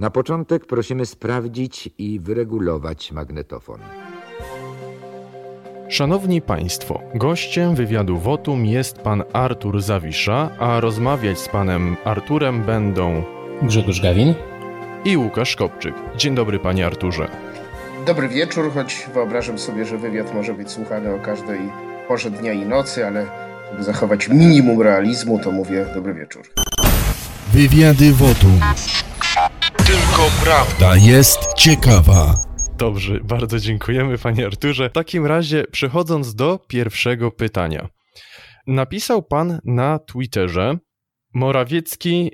Na początek prosimy sprawdzić i wyregulować magnetofon. Szanowni Państwo, gościem wywiadu Wotum jest pan Artur Zawisza, a rozmawiać z panem Arturem będą Grzegorz Gawin i Łukasz Kopczyk. Dzień dobry panie Arturze. Dobry wieczór, choć wyobrażam sobie, że wywiad może być słuchany o każdej porze dnia i nocy, ale żeby zachować minimum realizmu, to mówię dobry wieczór. Wywiady Wotum. Tylko prawda jest ciekawa. Dobrze, bardzo dziękujemy panie Arturze. W takim razie przechodząc do pierwszego pytania. Napisał pan na Twitterze Morawiecki yy,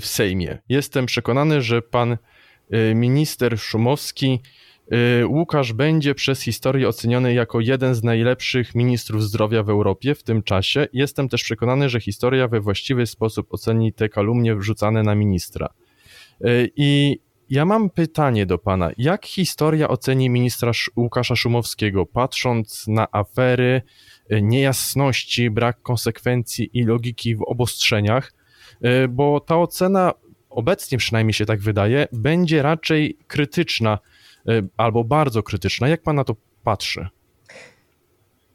w Sejmie. Jestem przekonany, że pan yy, minister Szumowski yy, Łukasz będzie przez historię oceniony jako jeden z najlepszych ministrów zdrowia w Europie w tym czasie. Jestem też przekonany, że historia we właściwy sposób oceni te kalumnie wrzucane na ministra. I ja mam pytanie do pana. Jak historia oceni ministra Łukasza Szumowskiego, patrząc na afery, y, niejasności, brak konsekwencji i logiki w obostrzeniach? Y, bo ta ocena, obecnie przynajmniej się tak wydaje, będzie raczej krytyczna y, albo bardzo krytyczna. Jak pan na to patrzy?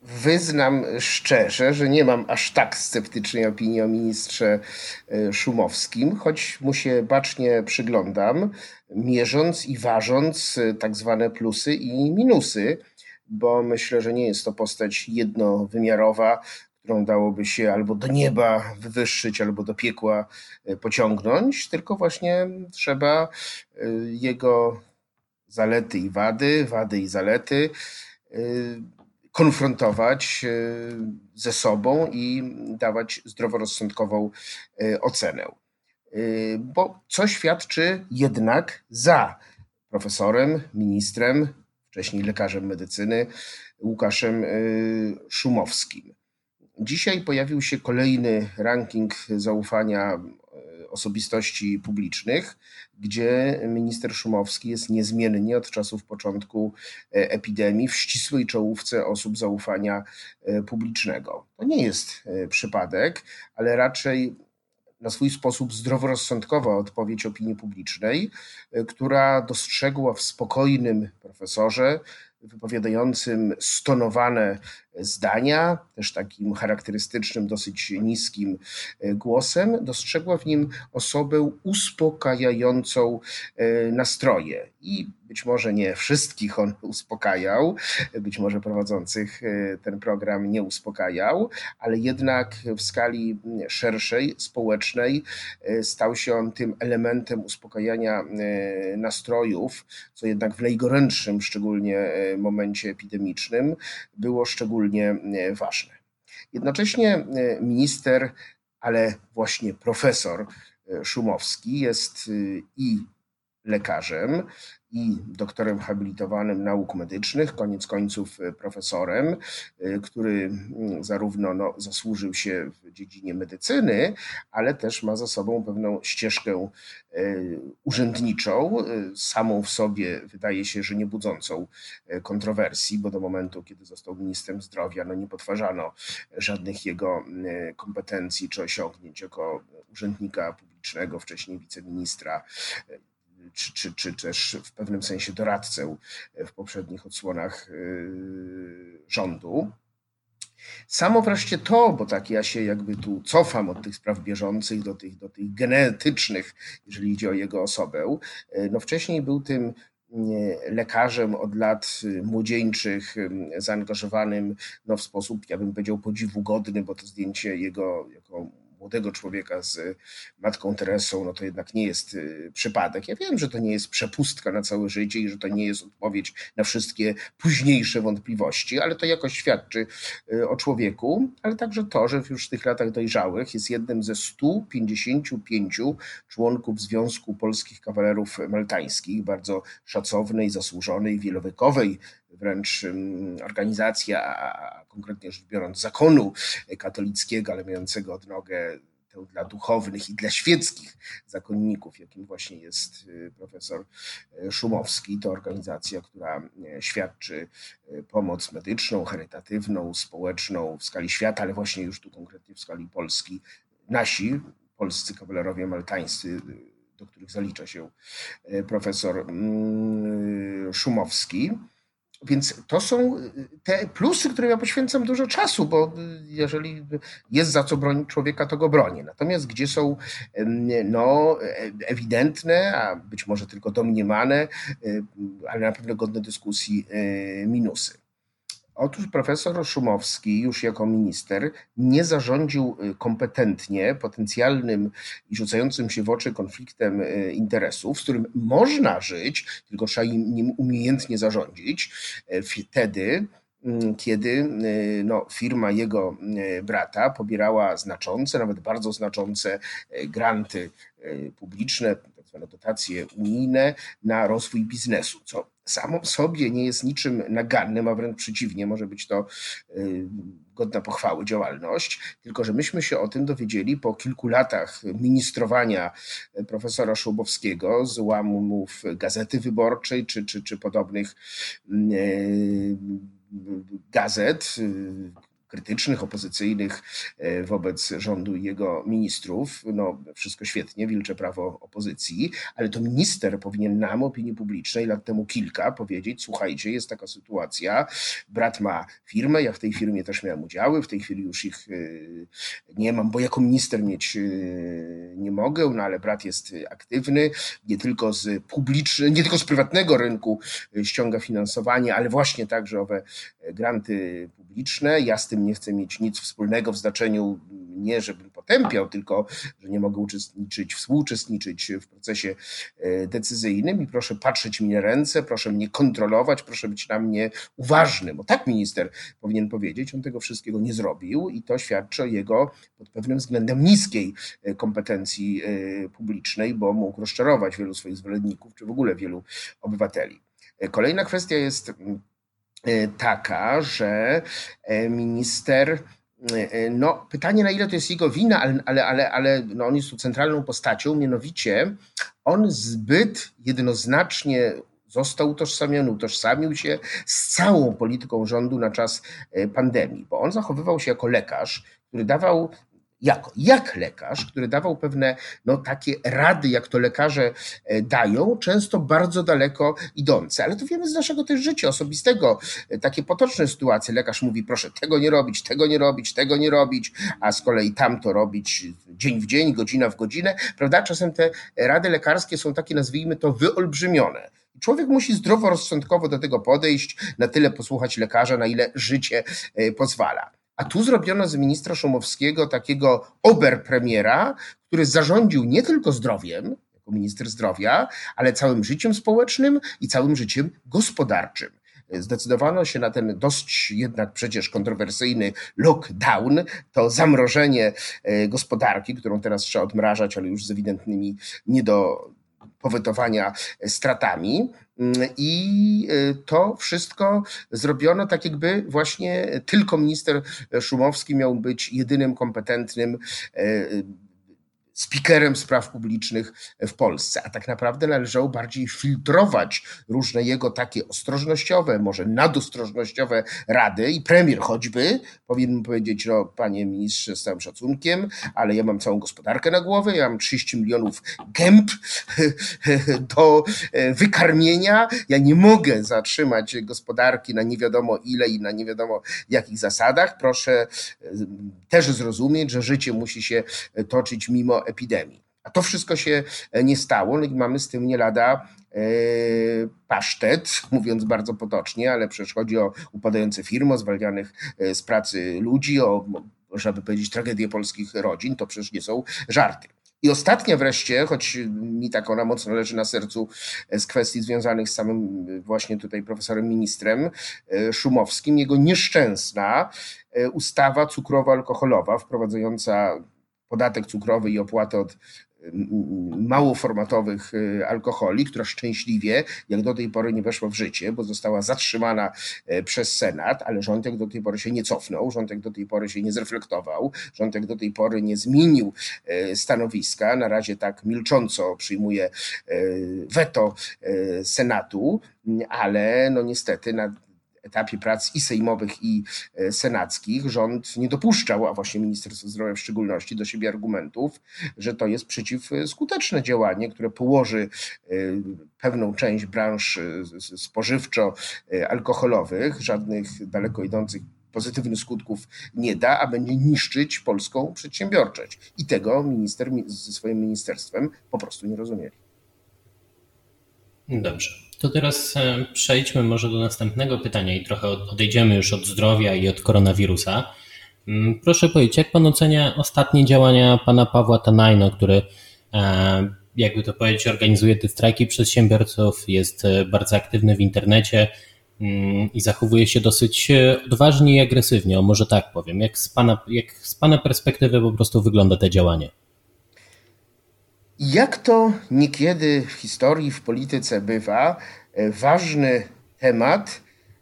Wyznam szczerze, że nie mam aż tak sceptycznej opinii o ministrze e, Szumowskim, choć mu się bacznie przyglądam, mierząc i ważąc e, tak zwane plusy i minusy, bo myślę, że nie jest to postać jednowymiarowa, którą dałoby się albo do nieba wywyższyć, albo do piekła e, pociągnąć, tylko właśnie trzeba jego zalety i wady, wady i zalety konfrontować e, ze sobą i dawać zdroworozsądkową e, ocenę. E, bo co świadczy jednak za profesorem, ministrem, wcześniej lekarzem medycyny Łukaszem Szumowskim. Dzisiaj pojawił się kolejny ranking zaufania osobistości publicznych, gdzie minister Szumowski jest niezmiennie od czasów początku e, epidemii w ścisłej czołówce osób zaufania e, publicznego. To nie jest e, przypadek, ale raczej na swój sposób zdroworozsądkowa odpowiedź opinii publicznej, która dostrzegła w spokojnym profesorze wypowiadającym stonowane zdania, też takim charakterystycznym, dosyć niskim e, głosem, dostrzegła w nim osobę uspokajającą e, nastroje. I być może nie wszystkich on uspokajał, być może prowadzących e, ten program nie uspokajał, ale jednak w skali szerszej, społecznej stał się on tym elementem uspokajania nastrojów, co jednak w najgorętszym, szczególnie momencie epidemicznym, było szczególnie e, ważne. Jednocześnie e, minister, ale właśnie profesor e, Szumowski jest i lekarzem, i doktorem habilitowanym nauk medycznych, koniec końców e, profesorem, e, który mm, zarówno no, zasłużył się w dziedzinie medycyny, ale też ma za sobą pewną ścieżkę e, urzędniczą, samą w sobie wydaje się, że nie budzącą kontrowersji, bo do momentu, kiedy został ministrem zdrowia, no nie potwarzano żadnych jego kompetencji czy osiągnięć jako urzędnika publicznego, wcześniej wiceministra czy, czy, czy też w pewnym sensie doradcę w poprzednich odsłonach yy, rządu. Samo wreszcie to, bo tak ja się jakby tu cofam od tych spraw bieżących do tych, do tych genetycznych, jeżeli idzie o jego osobę. Yy, no wcześniej był tym yy, lekarzem od lat młodzieńczych, zaangażowanym no, w sposób, ja bym powiedział, podziwu godny, bo to zdjęcie jego jako młodego człowieka z matką Teresą, no to jednak nie jest y, przypadek. Ja wiem, że to nie jest przepustka na całe życie i że to nie jest odpowiedź na wszystkie późniejsze wątpliwości, ale to jakoś świadczy y, o człowieku, ale także to, że już w tych latach dojrzałych jest jednym ze 155 członków Związku Polskich Kawalerów Maltańskich, bardzo szacownej, zasłużonej, wielowiekowej wręcz organizacja, a konkretnie rzecz biorąc zakonu katolickiego, ale mającego odnogę tę dla duchownych i dla świeckich zakonników, jakim właśnie jest y, profesor y, Szumowski. To organizacja, która y, świadczy pomoc medyczną, charytatywną, społeczną w skali świata, ale właśnie już tu konkretnie w skali Polski. Nasi polscy kawalerowie maltańscy do których zalicza się profesor mm, Szumowski. Więc to są te plusy, którym ja poświęcam dużo czasu, bo jeżeli jest za co bronić człowieka, to go bronię. Natomiast gdzie są no, ewidentne, a być może tylko domniemane, ale na pewno godne dyskusji minusy. Otóż profesor Szumowski, już jako minister, nie zarządził y, kompetentnie potencjalnym i rzucającym się w oczy konfliktem y, interesów, z którym można żyć, tylko trzeba nim umiejętnie zarządzić. Y, wtedy, kiedy no, firma jego brata pobierała znaczące, nawet bardzo znaczące granty publiczne, tak zwane dotacje unijne na rozwój biznesu, co samo w sobie nie jest niczym nagannym, a wręcz przeciwnie, może być to y, godna pochwały działalność, tylko że myśmy się o tym dowiedzieli po kilku latach ministrowania profesora Szubowskiego z łamów Gazety Wyborczej czy, czy, czy podobnych y, gazet, y, krytycznych, opozycyjnych e, wobec rządu i jego ministrów. No, wszystko świetnie, wilcze prawo opozycji, ale to minister powinien nam, opinii publicznej, lat temu kilka, powiedzieć: Słuchajcie, jest taka sytuacja, brat ma firmę, ja w tej firmie też miałem udziały, w tej chwili już ich e, nie mam, bo jako minister mieć e, nie mogę, no ale brat jest aktywny, nie tylko z publicznego, nie tylko z prywatnego rynku ściąga finansowanie, ale właśnie także owe granty publiczne. Ja z tym nie chcę mieć nic wspólnego w znaczeniu nie, żebym potępiał, tylko że nie mogę uczestniczyć, współuczestniczyć w procesie e, decyzyjnym i proszę patrzeć mi na ręce, proszę mnie kontrolować, proszę być na mnie uważny, bo tak minister powinien powiedzieć. On tego wszystkiego nie zrobił i to świadczy o jego pod pewnym względem niskiej e, kompetencji e, publicznej, bo mógł rozczarować wielu swoich zwolenników, czy w ogóle wielu obywateli. Kolejna kwestia jest E, taka, że e, minister e, no, pytanie, na ile to jest jego wina, ale, ale, ale, ale no on jest tu centralną postacią, mianowicie on zbyt jednoznacznie został utożsamiony, utożsamił się z całą polityką rządu na czas pandemii, bo on zachowywał się jako lekarz, który dawał jako, jak lekarz, który dawał pewne no, takie rady, jak to lekarze e, dają, często bardzo daleko idące. Ale to wiemy z naszego też życia osobistego. E, takie potoczne sytuacje. Lekarz mówi, proszę tego nie robić, tego nie robić, tego nie robić, a z kolei tamto robić dzień w dzień, godzina w godzinę. Prawda? Czasem te rady lekarskie są takie, nazwijmy to, wyolbrzymione. Człowiek musi zdroworozsądkowo do tego podejść, na tyle posłuchać lekarza, na ile życie e, pozwala. A tu zrobiono z ministra Szumowskiego takiego oberpremiera, który zarządził nie tylko zdrowiem, jako minister zdrowia, ale całym życiem społecznym i całym życiem gospodarczym. Zdecydowano się na ten dość jednak przecież kontrowersyjny lockdown, to zamrożenie e, gospodarki, którą teraz trzeba odmrażać, ale już z ewidentnymi nie do powetowania stratami. I y, to wszystko zrobiono tak, jakby właśnie tylko minister Szumowski miał być jedynym kompetentnym speakerem spraw publicznych w Polsce, a tak naprawdę należało bardziej filtrować różne jego takie ostrożnościowe, może nadostrożnościowe rady. I premier choćby powinien powiedzieć, no panie ministrze z całym szacunkiem, ale ja mam całą gospodarkę na głowie, ja mam 30 milionów gęb do wykarmienia, ja nie mogę zatrzymać gospodarki na nie wiadomo ile i na nie wiadomo jakich zasadach. Proszę też zrozumieć, że życie musi się toczyć mimo epidemii. A to wszystko się e, nie stało, no i mamy z tym nie lada e, pasztet, mówiąc bardzo potocznie, ale przecież chodzi o upadające firmy, o zwalnianych e, z pracy ludzi, o, można by powiedzieć, tragedię polskich rodzin. To przecież nie są żarty. I ostatnia wreszcie, choć mi tak ona mocno leży na sercu z kwestii związanych z samym właśnie tutaj profesorem ministrem Szumowskim, jego nieszczęsna ustawa cukrowo-alkoholowa wprowadzająca podatek cukrowy i opłatę od małoformatowych y, alkoholi, która szczęśliwie, jak do tej pory nie weszła w życie, bo została zatrzymana e, przez Senat, ale rząd jak do tej pory się nie cofnął, rząd jak do tej pory się nie zreflektował, rząd jak do tej pory nie zmienił e, stanowiska, na razie tak milcząco przyjmuje e, weto Senatu, ale no niestety na etapie prac i sejmowych, i senackich rząd nie dopuszczał, a właśnie Ministerstwo Zdrowia w szczególności, do siebie argumentów, że to jest przeciwskuteczne działanie, które położy pewną część branż spożywczo-alkoholowych, żadnych daleko idących pozytywnych skutków nie da, a będzie niszczyć polską przedsiębiorczość. I tego minister ze swoim ministerstwem po prostu nie rozumieli. Dobrze. To teraz e, przejdźmy może do następnego pytania i trochę odejdziemy już od zdrowia i od koronawirusa. Mm, proszę powiedzieć, jak pan ocenia ostatnie działania pana Pawła Tanajno, który, e, jakby to powiedzieć, organizuje te strajki przedsiębiorców, jest e, bardzo aktywny w internecie, Mm, i zachowuje się dosyć odważnie i agresywnie, o może tak powiem. Jak z pana, jak z pana perspektywy po prostu wygląda to działanie? Jak to niekiedy w historii, w polityce bywa, e, ważny temat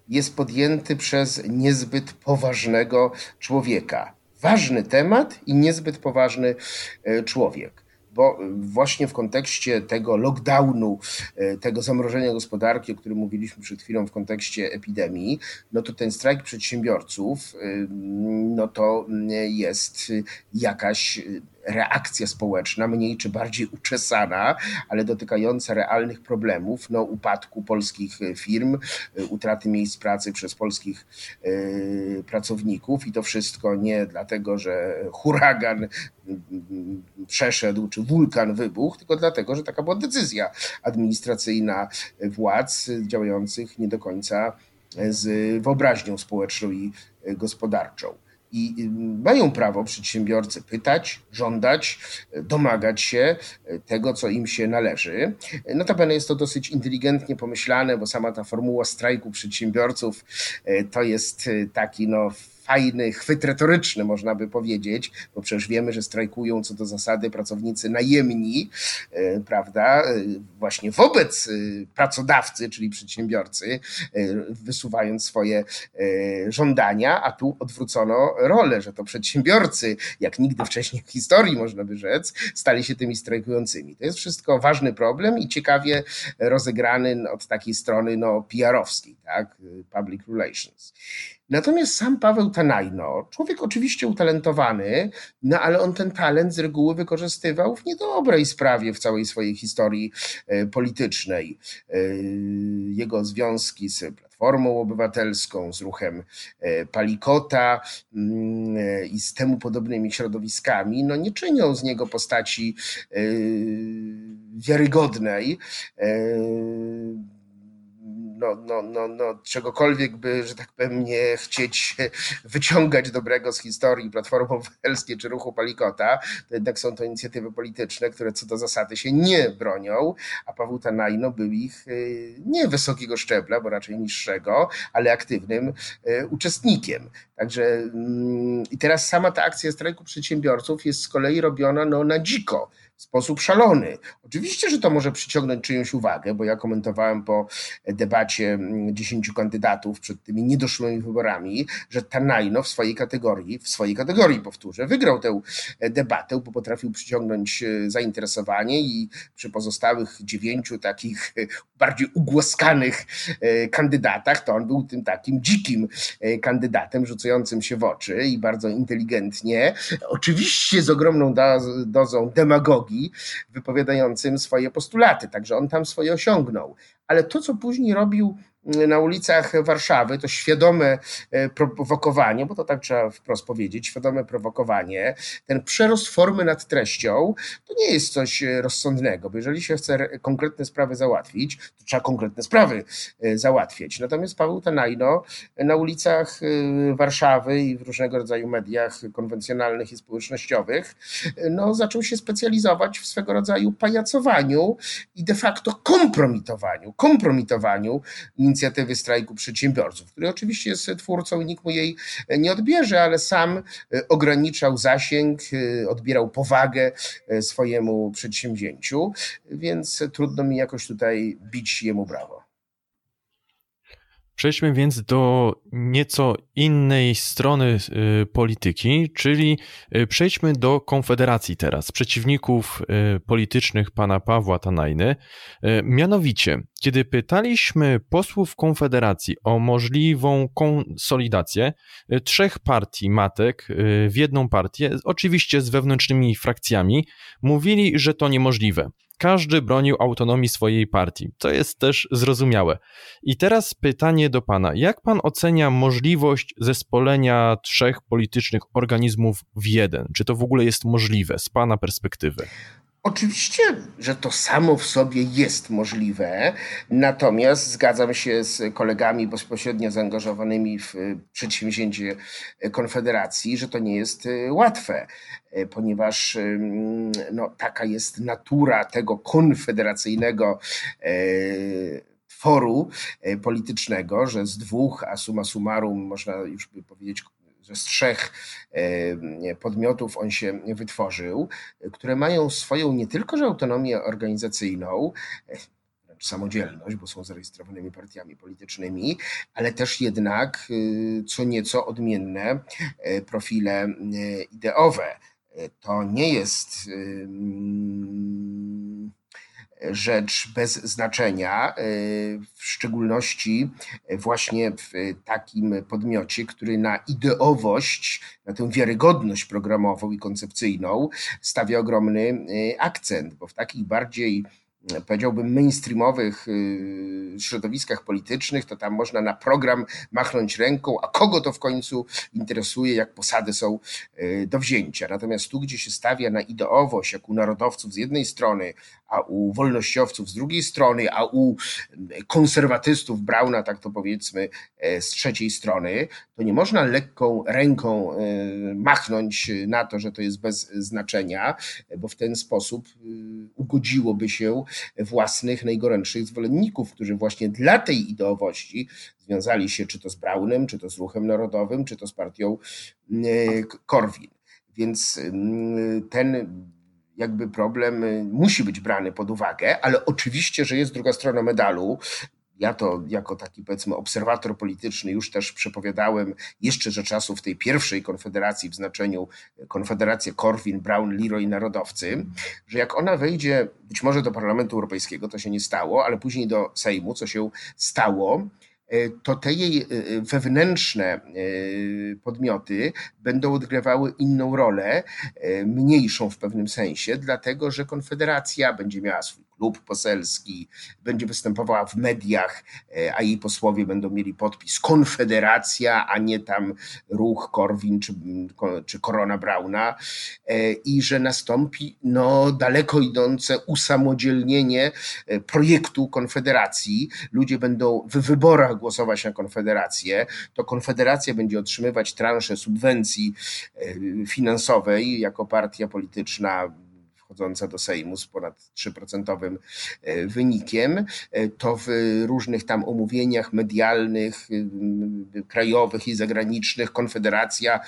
jest podjęty przez niezbyt poważnego człowieka. Ważny temat i niezbyt poważny e, człowiek bo właśnie w kontekście tego lockdownu, e, tego zamrożenia gospodarki, o którym mówiliśmy przed chwilą w kontekście epidemii, no to ten strajk przedsiębiorców, e, no to jest jakaś reakcja społeczna, mniej czy bardziej uczesana, ale dotykająca realnych problemów, no, upadku polskich firm, utraty miejsc pracy przez polskich y, pracowników i to wszystko nie dlatego, że huragan przeszedł, czy wulkan wybuchł, tylko dlatego, że taka była decyzja administracyjna władz działających nie do końca z wyobraźnią społeczną i gospodarczą. I y, mają prawo przedsiębiorcy pytać, żądać, domagać się tego, co im się należy. Notabene jest to dosyć inteligentnie pomyślane, bo sama ta formuła strajku przedsiębiorców y, to jest y, taki no, fajny chwyt retoryczny, można by powiedzieć, bo przecież wiemy, że strajkują co do zasady pracownicy najemni, e, prawda, e, właśnie wobec e, pracodawcy, czyli przedsiębiorcy, wysuwając swoje żądania, a tu odwrócono rolę, że to przedsiębiorcy, jak nigdy wcześniej w historii, można by rzec, stali się tymi strajkującymi. To jest wszystko ważny problem i ciekawie rozegrany od takiej strony no, PR-owskiej, tak, public relations. Natomiast sam Paweł Tanajno, człowiek oczywiście utalentowany, no ale on ten talent z reguły wykorzystywał w niedobrej sprawie w całej swojej historii e, politycznej. E, jego związki z Platformą Obywatelską, z ruchem e, Palikota mm, i z temu podobnymi środowiskami, no nie czynią z niego postaci wiarygodnej no, no, no, no, czegokolwiek by, że tak powiem, nie chcieć wyciągać dobrego z historii Platformy Obywatelskiej czy ruchu Palikota, to jednak są to inicjatywy polityczne, które co do zasady się nie bronią, a Paweł Tanajno był ich y, nie wysokiego szczebla, bo raczej niższego, ale aktywnym y, uczestnikiem. Także mm, i teraz sama ta akcja strajku przedsiębiorców jest z kolei robiona no, na dziko sposób szalony. Oczywiście, że to może przyciągnąć czyjąś uwagę, bo ja komentowałem po debacie mm, dziesięciu kandydatów przed tymi niedoszłymi wyborami, że Tanajno w swojej kategorii, w swojej kategorii powtórzę, wygrał tę debatę, bo potrafił przyciągnąć e, zainteresowanie i przy pozostałych dziewięciu takich e, bardziej ugłaskanych e, kandydatach, to on był tym takim dzikim kandydatem rzucającym się w oczy i bardzo inteligentnie, oczywiście z ogromną dozą demagogii, wypowiadającym swoje postulaty. Także on tam swoje osiągnął. Ale to, co później robił na ulicach Warszawy, to świadome e, prowokowanie, bo to tak trzeba wprost powiedzieć, świadome prowokowanie, ten przerost formy nad treścią, to nie jest coś e, rozsądnego, bo jeżeli się chce konkretne sprawy załatwić, to trzeba konkretne sprawy e, załatwiać. Natomiast Paweł Tanajno na ulicach Warszawy i w różnego rodzaju mediach konwencjonalnych i społecznościowych, no, zaczął się specjalizować w swego rodzaju pajacowaniu i de facto kompromitowaniu, kompromitowaniu inicjatywy strajku przedsiębiorców, który oczywiście jest twórcą i nikt mu jej nie odbierze, ale sam e, ograniczał zasięg, e, odbierał powagę e, swojemu przedsięwzięciu, więc trudno mi jakoś tutaj bić jemu brawo. Przejdźmy więc do nieco innej strony y, polityki, czyli y, przejdźmy do Konfederacji teraz, przeciwników y, politycznych pana Pawła Tanajny. Mianowicie, kiedy pytaliśmy posłów Konfederacji o możliwą konsolidację trzech partii matek w jedną partię, oczywiście z wewnętrznymi frakcjami, mówili, że to niemożliwe każdy bronił autonomii swojej partii. To jest też zrozumiałe. I teraz pytanie do pana. Jak pan ocenia możliwość zespolenia trzech politycznych organizmów w jeden? Czy to w ogóle jest możliwe z pana perspektywy? Oczywiście, że to samo w sobie jest możliwe, natomiast zgadzam się z kolegami bezpośrednio zaangażowanymi w przedsięwzięcie Konfederacji, że to nie jest e, łatwe, ponieważ no, taka jest natura tego konfederacyjnego tworu politycznego, że z dwóch, a summa summarum, można już by powiedzieć, z trzech e, podmiotów on się wytworzył, które mają swoją nie tylko że autonomię organizacyjną, e, samodzielność, bo są zarejestrowanymi partiami politycznymi, ale też jednak e, co nieco odmienne profile ideowe. To nie jest rzecz bez znaczenia, e, w szczególności właśnie w takim podmiocie, który na ideowość, na tę wiarygodność programową i koncepcyjną stawia ogromny e, akcent, bo w takich bardziej powiedziałbym, mainstreamowych y, środowiskach politycznych, to tam można na program machnąć ręką, a kogo to w końcu interesuje, jak posady są y, do wzięcia. Natomiast tu, gdzie się stawia na ideowość, jak u narodowców z jednej strony, a u wolnościowców z drugiej strony, a u konserwatystów Brauna, tak to powiedzmy, z trzeciej strony, to nie można lekką ręką machnąć na to, że to jest bez znaczenia, bo w ten sposób y, ugodziłoby się własnych najgorętszych zwolenników, którzy właśnie dla tej ideowości związali się czy to z Braunem, czy to z Ruchem Narodowym, czy to z partią e, Korwin. Więc mm, ten jakby problem y, musi być brany pod uwagę, ale oczywiście, że jest druga strona medalu. Ja to jako taki powiedzmy obserwator polityczny już też przepowiadałem jeszcze że czasów tej pierwszej konfederacji w znaczeniu konfederacja Korwin, Brown, Leroy Narodowcy, że jak ona wejdzie być może do Parlamentu Europejskiego, to się nie stało, ale później do Sejmu, co się stało, E, to te jej e, e, wewnętrzne podmioty będą odgrywały inną rolę, mniejszą w pewnym sensie, dlatego że Konfederacja będzie miała swój klub poselski, będzie występowała w mediach, a jej posłowie będą mieli podpis Konfederacja, a nie tam ruch Korwin czy, czy Korona Brauna i że nastąpi no, daleko idące usamodzielnienie projektu Konfederacji. Ludzie będą w wyborach głosować na Konfederację, to Konfederacja będzie otrzymywać transze subwencji e, finansowej jako partia polityczna wchodząca do Sejmu z ponad 3% e, wynikiem, e, to w różnych tam omówieniach medialnych, krajowych i zagranicznych Konfederacja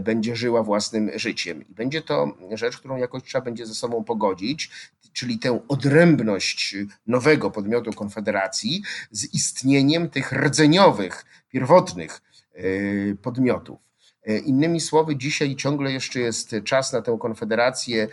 będzie żyła własnym życiem. I będzie to rzecz, którą jakoś trzeba będzie ze sobą pogodzić czyli tę odrębność nowego podmiotu Konfederacji z istnieniem tych rdzeniowych, pierwotnych e, podmiotów. E, innymi słowy, dzisiaj ciągle jeszcze jest czas na tę konfederację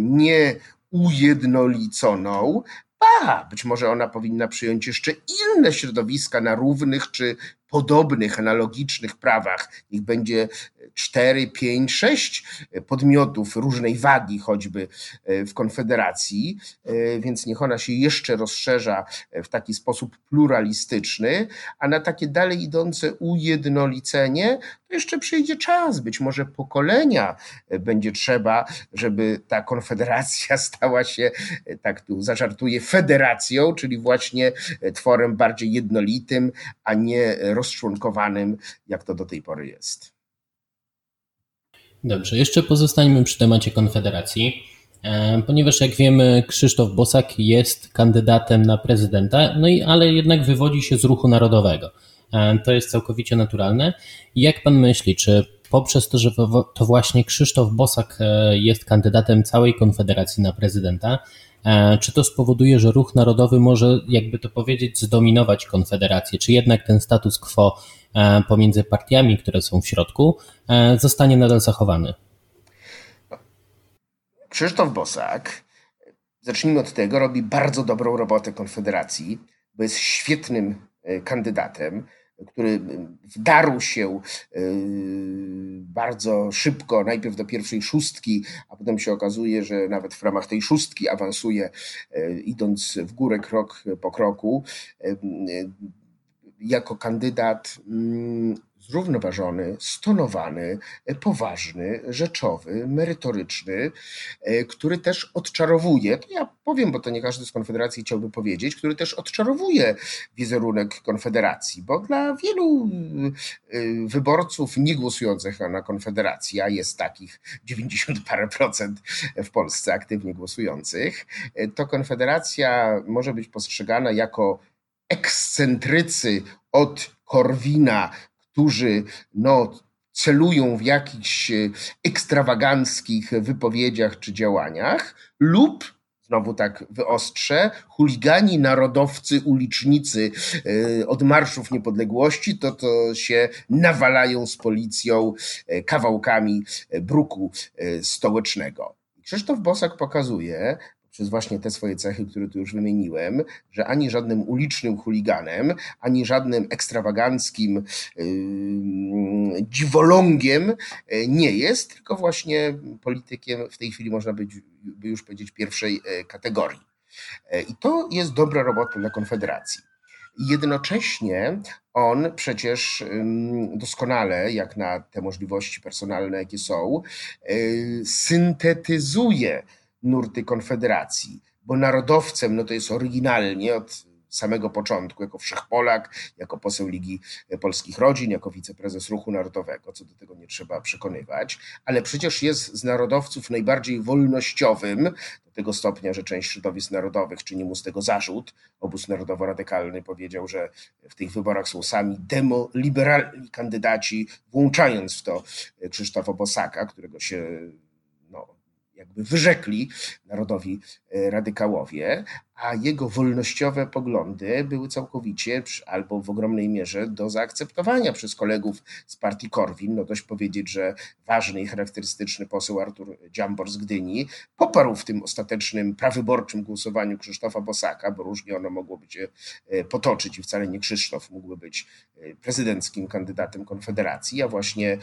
nie ujednoliconą, a być może ona powinna przyjąć jeszcze inne środowiska na równych czy podobnych, analogicznych prawach. Niech będzie 4, 5, 6 podmiotów różnej wagi, choćby e, w Konfederacji, e, więc niech ona się jeszcze rozszerza w taki sposób pluralistyczny, a na takie dalej idące ujednolicenie to jeszcze przyjdzie czas, być może pokolenia e, będzie trzeba, żeby ta Konfederacja stała się, tak tu zażartuję, federacją, czyli właśnie tworem bardziej jednolitym, a nie rozczłonkowanym, jak to do tej pory jest. Dobrze, jeszcze pozostańmy przy temacie Konfederacji, e, ponieważ jak wiemy, Krzysztof Bosak jest kandydatem na prezydenta, no i ale jednak wywodzi się z ruchu narodowego. E, to jest całkowicie naturalne. Jak pan myśli, czy poprzez to, że to właśnie Krzysztof Bosak jest kandydatem całej Konfederacji na prezydenta, czy to spowoduje, że ruch narodowy może, jakby to powiedzieć, zdominować Konfederację? Czy jednak ten status quo pomiędzy partiami, które są w środku, zostanie nadal zachowany? Krzysztof Bosak, zacznijmy od tego, robi bardzo dobrą robotę Konfederacji, bo jest świetnym e, kandydatem, który wdarł się e, bardzo szybko, najpierw do pierwszej szóstki, a potem się okazuje, że nawet w ramach tej szóstki awansuje, e, idąc w górę krok po kroku. Jako kandydat mm, zrównoważony, stonowany, poważny, rzeczowy, merytoryczny, e, który też odczarowuje, to ja powiem, bo to nie każdy z Konfederacji chciałby powiedzieć, który też odczarowuje wizerunek Konfederacji, bo dla wielu e, wyborców nie głosujących na Konfederację, a jest takich 90 parę procent w Polsce aktywnie głosujących, e, to Konfederacja może być postrzegana jako ekscentrycy od Korwina którzy no, celują w jakichś e, ekstrawaganckich wypowiedziach czy działaniach, lub znowu tak wyostrzę, chuligani, narodowcy, ulicznicy e, od marszów niepodległości, to to się nawalają z policją e, kawałkami bruku stołecznego. Krzysztof Bosak pokazuje, przez właśnie te swoje cechy, które tu już wymieniłem, że ani żadnym ulicznym chuliganem, ani żadnym ekstrawaganckim yy, dziwolągiem yy, nie jest, tylko właśnie politykiem w tej chwili można być, by już powiedzieć pierwszej yy, kategorii. Yy, I to jest dobra robota dla Konfederacji. Jednocześnie on przecież doskonale, jak na te możliwości personalne, jakie są, syntetyzuje nurty Konfederacji, bo narodowcem no to jest oryginalnie od samego początku, jako wszechpolak, jako poseł Ligi Polskich Rodzin, jako wiceprezes Ruchu Narodowego, co do tego nie trzeba przekonywać, ale przecież jest z narodowców najbardziej wolnościowym, do tego stopnia, że część środowisk narodowych czyni mu z tego zarzut. Obóz narodowo-radykalny powiedział, że w tych wyborach są sami demoliberalni kandydaci, włączając w to Krzysztofa Bosaka, którego się jakby wyrzekli narodowi e, radykałowie, a jego wolnościowe poglądy były całkowicie albo w ogromnej mierze do zaakceptowania przez kolegów z partii Korwin. No dość powiedzieć, że ważny i charakterystyczny poseł Artur Dziambor z Gdyni poparł w tym ostatecznym prawyborczym głosowaniu Krzysztofa Bosaka, bo różnie ono mogłoby się e, potoczyć i wcale nie Krzysztof mógłby być e, prezydenckim kandydatem Konfederacji, a właśnie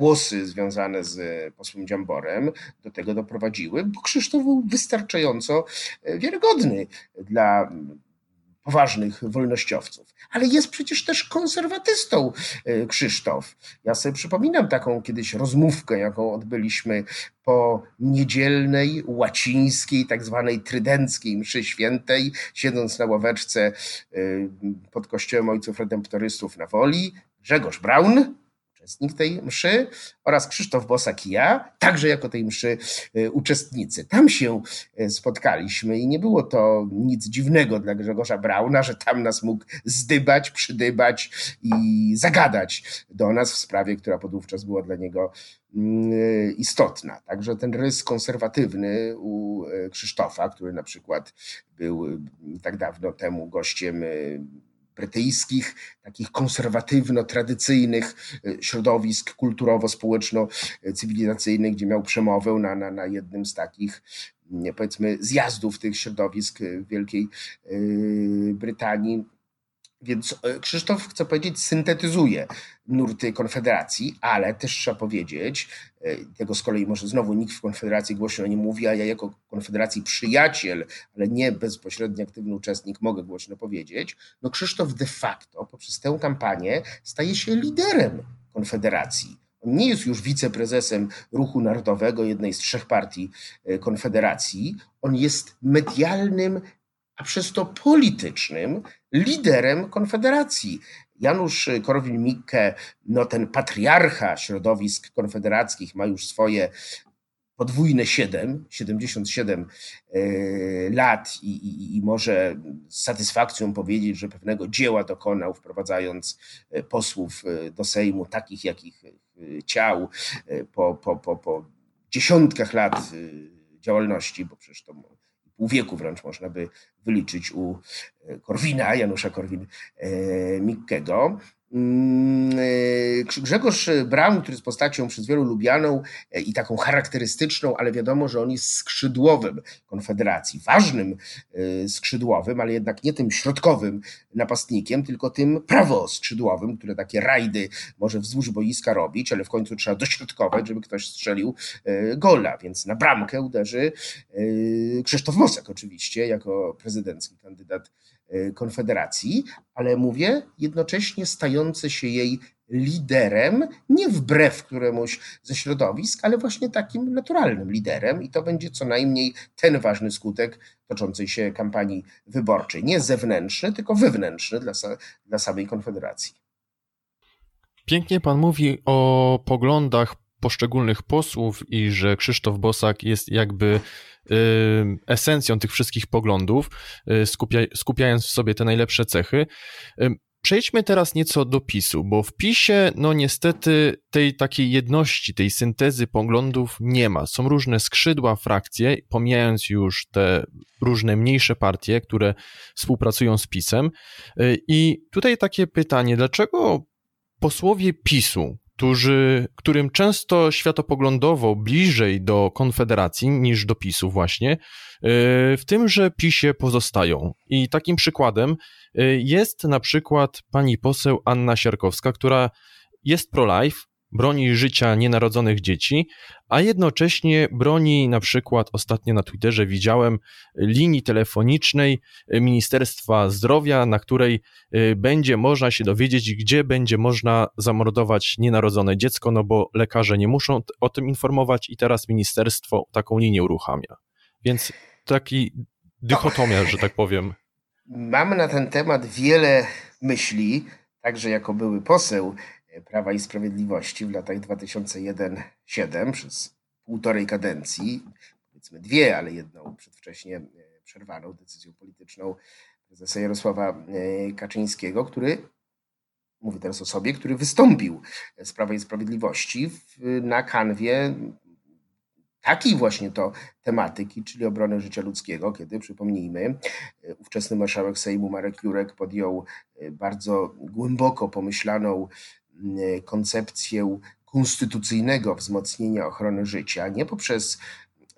głosy związane z posłem Dziamborem do tego doprowadziły, bo Krzysztof był wystarczająco e, wiarygodny dla poważnych wolnościowców. Ale jest przecież też konserwatystą e, Krzysztof. Ja sobie przypominam taką kiedyś rozmówkę, jaką odbyliśmy po niedzielnej, łacińskiej, tak zwanej trydenckiej mszy świętej, siedząc na ławeczce e, pod kościołem ojców redemptorystów na Woli. Grzegorz Braun, uczestnik tej mszy oraz Krzysztof Bosak i ja, także jako tej mszy e, uczestnicy. Tam się e, spotkaliśmy i nie było to nic dziwnego dla Grzegorza Brauna, że tam nas mógł zdybać, przydybać i zagadać do nas w sprawie, która podówczas była dla niego mm, e, istotna. Także ten rys konserwatywny u Krzysztofa, który na przykład był tak dawno temu gościem brytyjskich, takich konserwatywno-tradycyjnych e, środowisk kulturowo-społeczno-cywilizacyjnych, gdzie miał przemowę na, na, na jednym z takich powiedzmy zjazdów tych środowisk w Wielkiej e, Brytanii więc e, Krzysztof, chcę powiedzieć, syntetyzuje nurty Konfederacji, ale też trzeba powiedzieć, e, tego z kolei może znowu nikt w Konfederacji głośno nie mówi, a ja jako Konfederacji przyjaciel, ale nie bezpośredni aktywny uczestnik mogę głośno powiedzieć, no Krzysztof de facto poprzez tę kampanię staje się liderem Konfederacji. On nie jest już wiceprezesem Ruchu Narodowego, jednej z trzech partii e, Konfederacji. On jest medialnym a przez to politycznym liderem Konfederacji. Janusz Korwin-Mikke, no ten patriarcha środowisk konfederackich, ma już swoje podwójne 7, 77 e, lat i, i, i, może z satysfakcją powiedzieć, że pewnego dzieła dokonał, wprowadzając e, posłów e, do Sejmu, takich, jakich ciał po, po, po, po dziesiątkach lat działalności, bo przecież to pół wieku wręcz można by wyliczyć u Korwina, Janusza Korwin-Mikkego. Mm, e, Grzegorz Braun, który jest postacią przez wielu lubianą e, i taką charakterystyczną, ale wiadomo, że on jest skrzydłowym Konfederacji, ważnym e, skrzydłowym, ale jednak nie tym środkowym napastnikiem, tylko tym prawoskrzydłowym, które takie rajdy może wzdłuż boiska robić, ale w końcu trzeba dośrodkować, żeby ktoś strzelił gola, więc na bramkę uderzy Krzysztof Mosek oczywiście, jako prezydencki kandydat Konfederacji, ale mówię jednocześnie stający się jej liderem, nie wbrew któremuś ze środowisk, ale właśnie takim naturalnym liderem, i to będzie co najmniej ten ważny skutek toczącej się kampanii wyborczej. Nie zewnętrzny, tylko wewnętrzny dla, dla samej Konfederacji. Pięknie pan mówi o poglądach poszczególnych posłów i że Krzysztof Bosak jest jakby esencją tych wszystkich poglądów, y, skupia, skupiając w sobie te najlepsze cechy. Y, przejdźmy teraz nieco do PiSu, bo w PiSie, no niestety, tej takiej jedności, tej syntezy poglądów nie ma. Są różne skrzydła, frakcje, pomijając już te różne mniejsze partie, które współpracują z PiSem. I tutaj takie pytanie, dlaczego posłowie PiSu, którzy, którym często światopoglądowo bliżej do Konfederacji niż do PiSu właśnie, y, w tymże PiSie pozostają. I takim przykładem y, jest na przykład pani poseł Anna Siarkowska, która jest pro-life, broni życia nienarodzonych dzieci, a jednocześnie broni na przykład ostatnio na Twitterze widziałem linii telefonicznej Ministerstwa Zdrowia, na której y, będzie można się dowiedzieć, gdzie będzie można zamordować nienarodzone dziecko, no bo lekarze nie muszą o tym informować i teraz ministerstwo taką linię uruchamia. Więc taki dychotomia, że tak powiem. Mamy na ten temat wiele myśli, także jako były poseł Prawa i Sprawiedliwości w latach 2001-2007 przez półtorej kadencji, powiedzmy dwie, ale jedną przedwcześnie e, przerwaną decyzją polityczną prezesa Jarosława e, Kaczyńskiego, który, mówię teraz o sobie, który wystąpił z Prawa i Sprawiedliwości w, na kanwie takiej właśnie to tematyki, czyli obrony życia ludzkiego, kiedy, przypomnijmy, e, ówczesny marszałek Sejmu Marek Jurek podjął bardzo głęboko pomyślaną E, koncepcję konstytucyjnego wzmocnienia ochrony życia, nie poprzez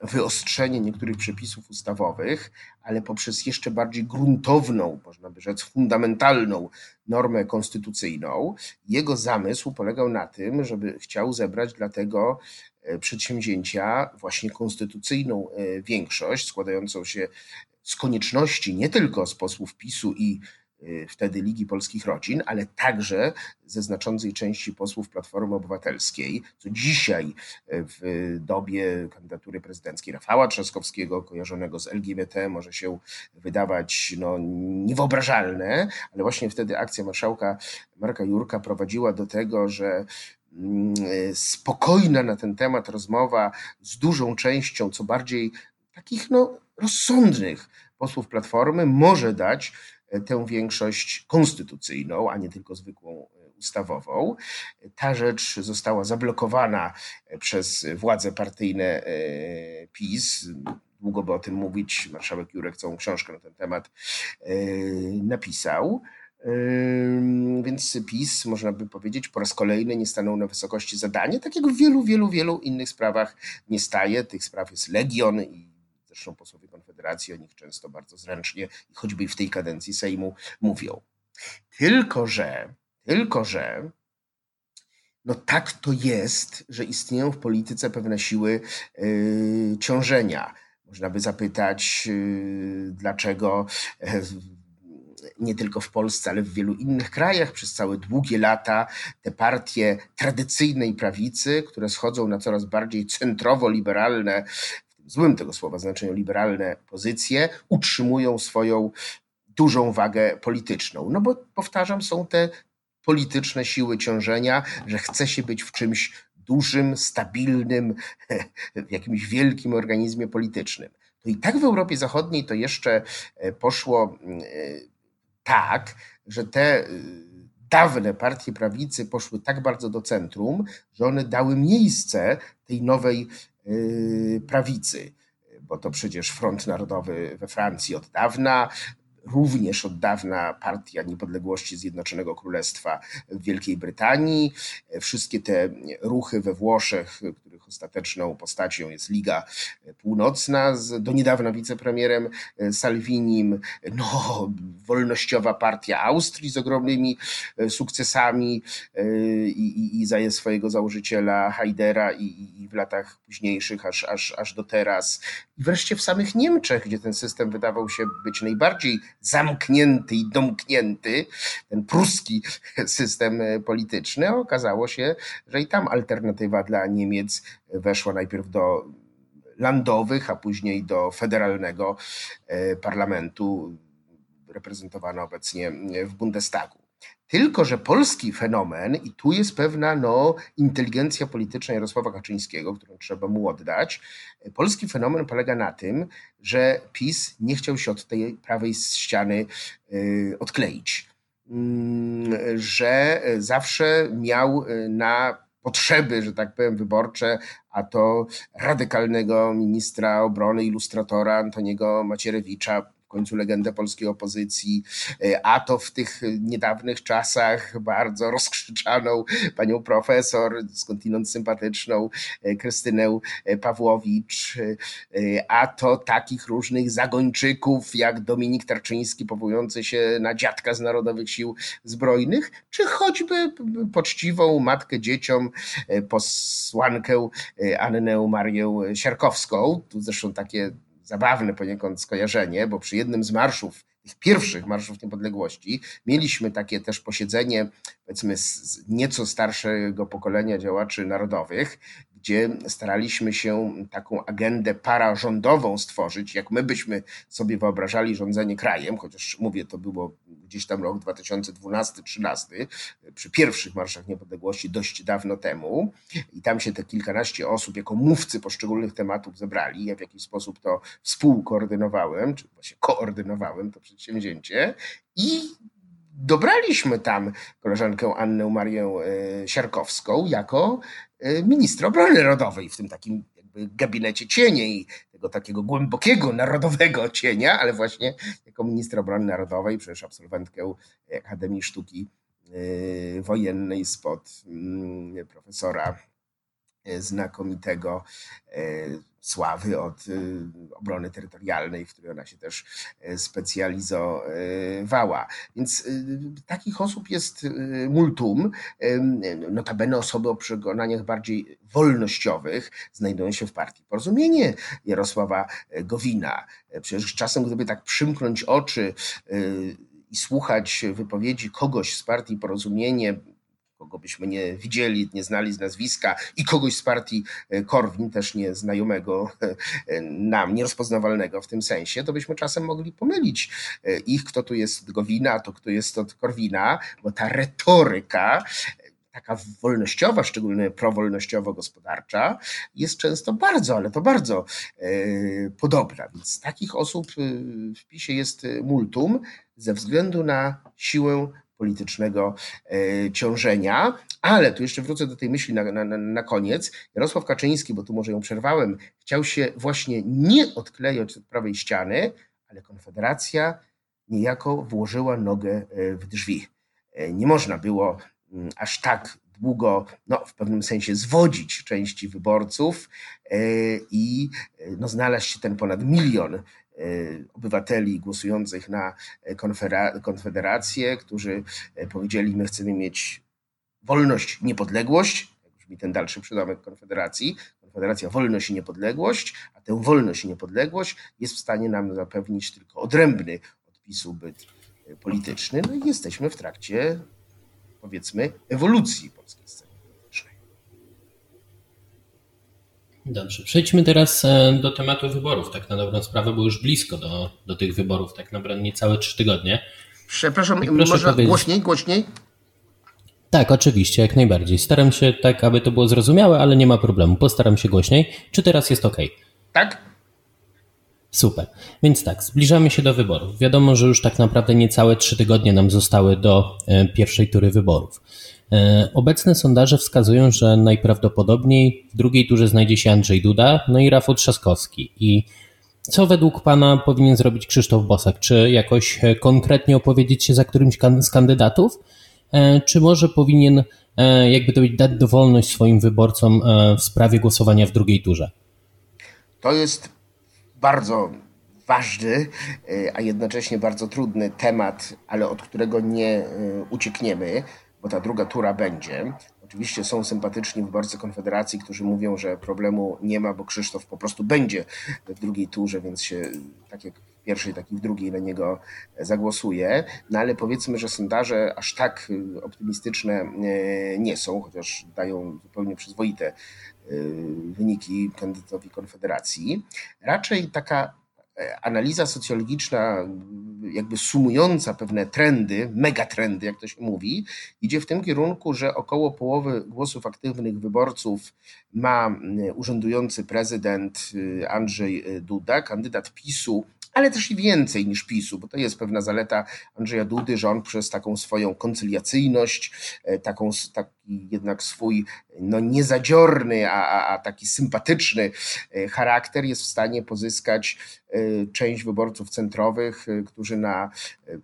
wyostrzenie niektórych przepisów ustawowych, ale poprzez jeszcze bardziej gruntowną, można by rzec fundamentalną normę konstytucyjną. Jego zamysł polegał na tym, żeby chciał zebrać dla tego e, przedsięwzięcia właśnie konstytucyjną e, większość, składającą się z konieczności nie tylko z posłów PiSu i wtedy Ligi Polskich Rodzin, ale także ze znaczącej części posłów Platformy Obywatelskiej, co dzisiaj y, w dobie kandydatury prezydenckiej Rafała Trzaskowskiego, kojarzonego z LGBT, może się wydawać no, niewyobrażalne, ale właśnie wtedy akcja marszałka Marka Jurka prowadziła do tego, że mm, spokojna na ten temat rozmowa z dużą częścią, co bardziej takich no, rozsądnych posłów Platformy może dać tę większość konstytucyjną, a nie tylko zwykłą e, ustawową. Ta rzecz została zablokowana e, przez władze partyjne e, PiS. Długo by o tym mówić. Marszałek Jurek całą książkę na ten temat napisał. Więc PiS, można by powiedzieć, po raz kolejny nie stanął na wysokości zadania, tak jak w wielu, wielu, wielu innych sprawach nie staje. Tych spraw jest legion i Zresztą posłowie Konfederacji o nich często bardzo zręcznie i choćby w tej kadencji Sejmu mówią. Tylko, że, tylko, że no tak to jest, że istnieją w polityce pewne siły yy, ciążenia. Można by zapytać, yy, dlaczego yy, nie tylko w Polsce, ale w wielu innych krajach przez całe długie lata te partie tradycyjnej prawicy, które schodzą na coraz bardziej centrowo-liberalne złym tego słowa znaczeniu liberalne pozycje utrzymują swoją dużą wagę polityczną. No bo powtarzam, są te polityczne siły ciążenia, że chce się być w czymś dużym, stabilnym, w jakimś wielkim organizmie politycznym. To i tak w Europie Zachodniej to jeszcze e, poszło e, tak, że te e, dawne partie prawicy poszły tak bardzo do centrum, że one dały miejsce tej nowej prawicy bo to przecież Front Narodowy we Francji od dawna, również od dawna Partia Niepodległości Zjednoczonego Królestwa w Wielkiej Brytanii. Wszystkie te ruchy we Włoszech, ostateczną postacią jest Liga Północna, z do niedawna wicepremierem Salvinim, no, wolnościowa partia Austrii z ogromnymi sukcesami i, i, i za swojego założyciela Haidera i, i w latach późniejszych aż, aż, aż do teraz. I wreszcie w samych Niemczech, gdzie ten system wydawał się być najbardziej zamknięty i domknięty, ten pruski system polityczny, okazało się, że i tam alternatywa dla Niemiec weszła najpierw do landowych, a później do federalnego e, parlamentu, reprezentowana obecnie w Bundestagu. Tylko, że polski fenomen, i tu jest pewna no, inteligencja polityczna Jarosława Kaczyńskiego, którą trzeba mu oddać, polski fenomen polega na tym, że PiS nie chciał się od tej prawej ściany y, odkleić. Mm, że zawsze miał y, na potrzeby, że tak powiem, wyborcze, a to radykalnego ministra obrony, ilustratora Antoniego Macierewicza, końcu legendę polskiej opozycji, e, a to w tych niedawnych czasach bardzo rozkrzyczaną panią profesor, skądinąd sympatyczną e, Krystynę e, Pawłowicz, a to takich różnych zagończyków jak Dominik Tarczyński powołujący się na dziadka z Narodowych Sił Zbrojnych, czy choćby poczciwą matkę dzieciom, posłankę Annę Marię Siarkowską. Tu zresztą takie zabawne poniekąd skojarzenie, bo przy jednym z marszów, tych pierwszych marszów niepodległości, mieliśmy takie też posiedzenie, powiedzmy, nieco starszego pokolenia działaczy narodowych, gdzie staraliśmy się taką agendę pararządową stworzyć, jak my byśmy sobie wyobrażali rządzenie krajem, chociaż mówię, to było gdzieś tam rok 2012-13, przy pierwszych marszach niepodległości dość dawno temu i tam się te kilkanaście osób jako mówcy poszczególnych tematów zebrali. Ja w jakiś sposób to współkoordynowałem, czy właśnie koordynowałem to przedsięwzięcie i dobraliśmy tam koleżankę Annę Marię e, Siarkowską jako e, ministra obrony narodowej w tym takim gabinecie cieni tego takiego głębokiego narodowego cienia, ale właśnie jako ministra obrony narodowej, przecież absolwentkę Akademii Sztuki e, Wojennej spod mm, profesora znakomitego sławy od y, obrony terytorialnej, w której ona się też e, specjalizowała. Więc takich osób jest multum. Notabene osoby o przekonaniach bardziej wolnościowych znajdują się w partii Porozumienie Jarosława Gowina. E, przecież czasem, gdyby tak przymknąć oczy i słuchać wypowiedzi kogoś z partii Porozumienie, kogo byśmy nie widzieli, nie znali z nazwiska i kogoś z partii e, Korwin, też nieznajomego e, nam, nierozpoznawalnego w tym sensie, to byśmy czasem mogli pomylić e, ich, kto tu jest od Gowina, to kto jest od Korwina, bo ta retoryka taka wolnościowa, szczególnie prowolnościowo-gospodarcza, jest często bardzo, ale to bardzo podobna. Więc takich osób w PiSie jest multum ze względu na siłę politycznego e, ciążenia. Ale tu jeszcze wrócę do tej myśli na, na, na koniec. Jarosław Kaczyński, bo tu może ją przerwałem, chciał się właśnie nie odklejać od prawej ściany, ale Konfederacja niejako włożyła nogę e, w drzwi. E, nie można było mm, aż tak długo, no, w pewnym sensie zwodzić części wyborców i no, znalazł się ten ponad milion obywateli głosujących na Konfederację, którzy e, powiedzieli, my chcemy mieć wolność, niepodległość, jak brzmi ten dalszy przydomek Konfederacji, Konfederacja wolność i niepodległość, a tę wolność i niepodległość jest w stanie nam zapewnić tylko odrębny odpisu byt e, polityczny. No i jesteśmy w trakcie, powiedzmy, ewolucji polskiej sceny. Dobrze, przejdźmy teraz e, do tematu wyborów. Tak na dobrą sprawę, bo już blisko do, do tych wyborów, tak naprawdę niecałe trzy tygodnie. Przepraszam, można powiedzieć... głośniej, głośniej? Tak, oczywiście, jak najbardziej. Staram się tak, aby to było zrozumiałe, ale nie ma problemu. Postaram się głośniej. Czy teraz jest ok? Tak? Super. Więc tak, zbliżamy się do wyborów. Wiadomo, że już tak naprawdę niecałe trzy tygodnie nam zostały do e, pierwszej tury wyborów. E, obecne sondaże wskazują, że najprawdopodobniej w drugiej turze znajdzie się Andrzej Duda, no i Rafał Trzaskowski. I co według Pana powinien zrobić Krzysztof Bosak? Czy jakoś e, konkretnie opowiedzieć się za którymś z kandydatów? Czy może powinien, jakby to być, dać dowolność swoim wyborcom w sprawie głosowania w drugiej turze? To jest bardzo ważny, a jednocześnie bardzo trudny temat, ale od którego nie uciekniemy bo ta druga tura będzie. Oczywiście są sympatyczni wyborcy Konfederacji, którzy mówią, że problemu nie ma, bo Krzysztof po prostu będzie w drugiej turze, więc się tak jak w pierwszej, tak i w drugiej na niego zagłosuje. No ale powiedzmy, że sondaże aż tak optymistyczne e, nie są, chociaż dają zupełnie przyzwoite e, wyniki kandydatowi Konfederacji. Raczej taka analiza socjologiczna, jakby sumująca pewne trendy, megatrendy, jak to się mówi, idzie w tym kierunku, że około połowy głosów aktywnych wyborców ma urzędujący prezydent y, Andrzej Duda, kandydat PiSu ale też i więcej niż PiSu, bo to jest pewna zaleta Andrzeja Dudy, że on przez taką swoją koncyliacyjność, e, taką, taki jednak swój no, niezadziorny, a, a, a taki sympatyczny e, charakter jest w stanie pozyskać e, część wyborców centrowych, którzy na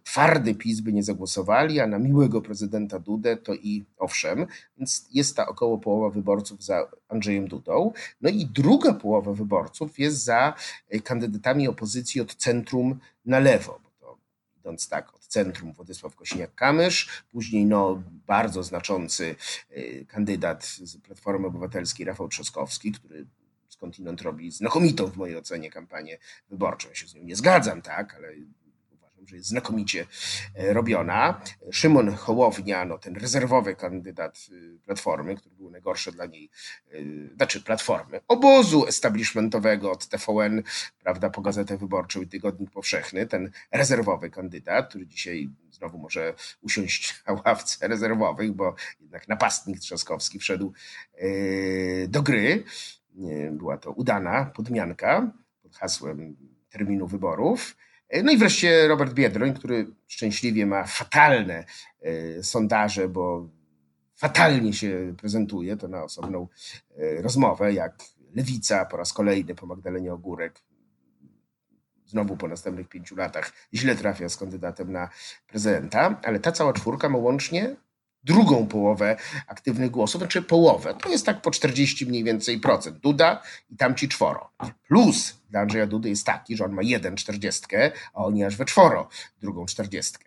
twardy PiS by nie zagłosowali, a na miłego prezydenta Dudę to i owszem, więc jest ta około połowa wyborców za Andrzejem Dudą. No i druga połowa wyborców jest za kandydatami opozycji od centrum na lewo. Idąc tak od centrum Władysław Kośniak-Kamysz, później no, bardzo znaczący y, kandydat z Platformy Obywatelskiej Rafał Trzaskowski, który skądinąd robi znakomitą w mojej ocenie kampanię wyborczą. Ja się z nią nie zgadzam, tak, ale że jest znakomicie e, robiona. Szymon Hołownia, no ten rezerwowy kandydat y, Platformy, który był najgorszy dla niej, y, znaczy Platformy, obozu establishmentowego od TVN, prawda, po Gazetę Wyborczą i Tygodnik Powszechny, ten rezerwowy kandydat, który dzisiaj znowu może usiąść na ławce rezerwowych, bo jednak napastnik Trzaskowski wszedł e, do gry. Była to udana podmianka pod hasłem terminu wyborów. E, no i wreszcie Robert Biedroń, który szczęśliwie ma fatalne e, sondaże, bo fatalnie się prezentuje, to na osobną e, rozmowę, jak Lewica po raz kolejny po Magdalenie Ogórek znowu po następnych pięciu latach źle trafia z kandydatem na prezydenta, ale ta cała czwórka ma łącznie drugą połowę aktywnych głosów, znaczy połowę. To jest tak po 40 mniej więcej procent. Duda i tamci czworo. Plus dla Andrzeja Dudy jest taki, że on ma jeden czterdziestkę, a oni aż we czworo drugą czterdziestkę.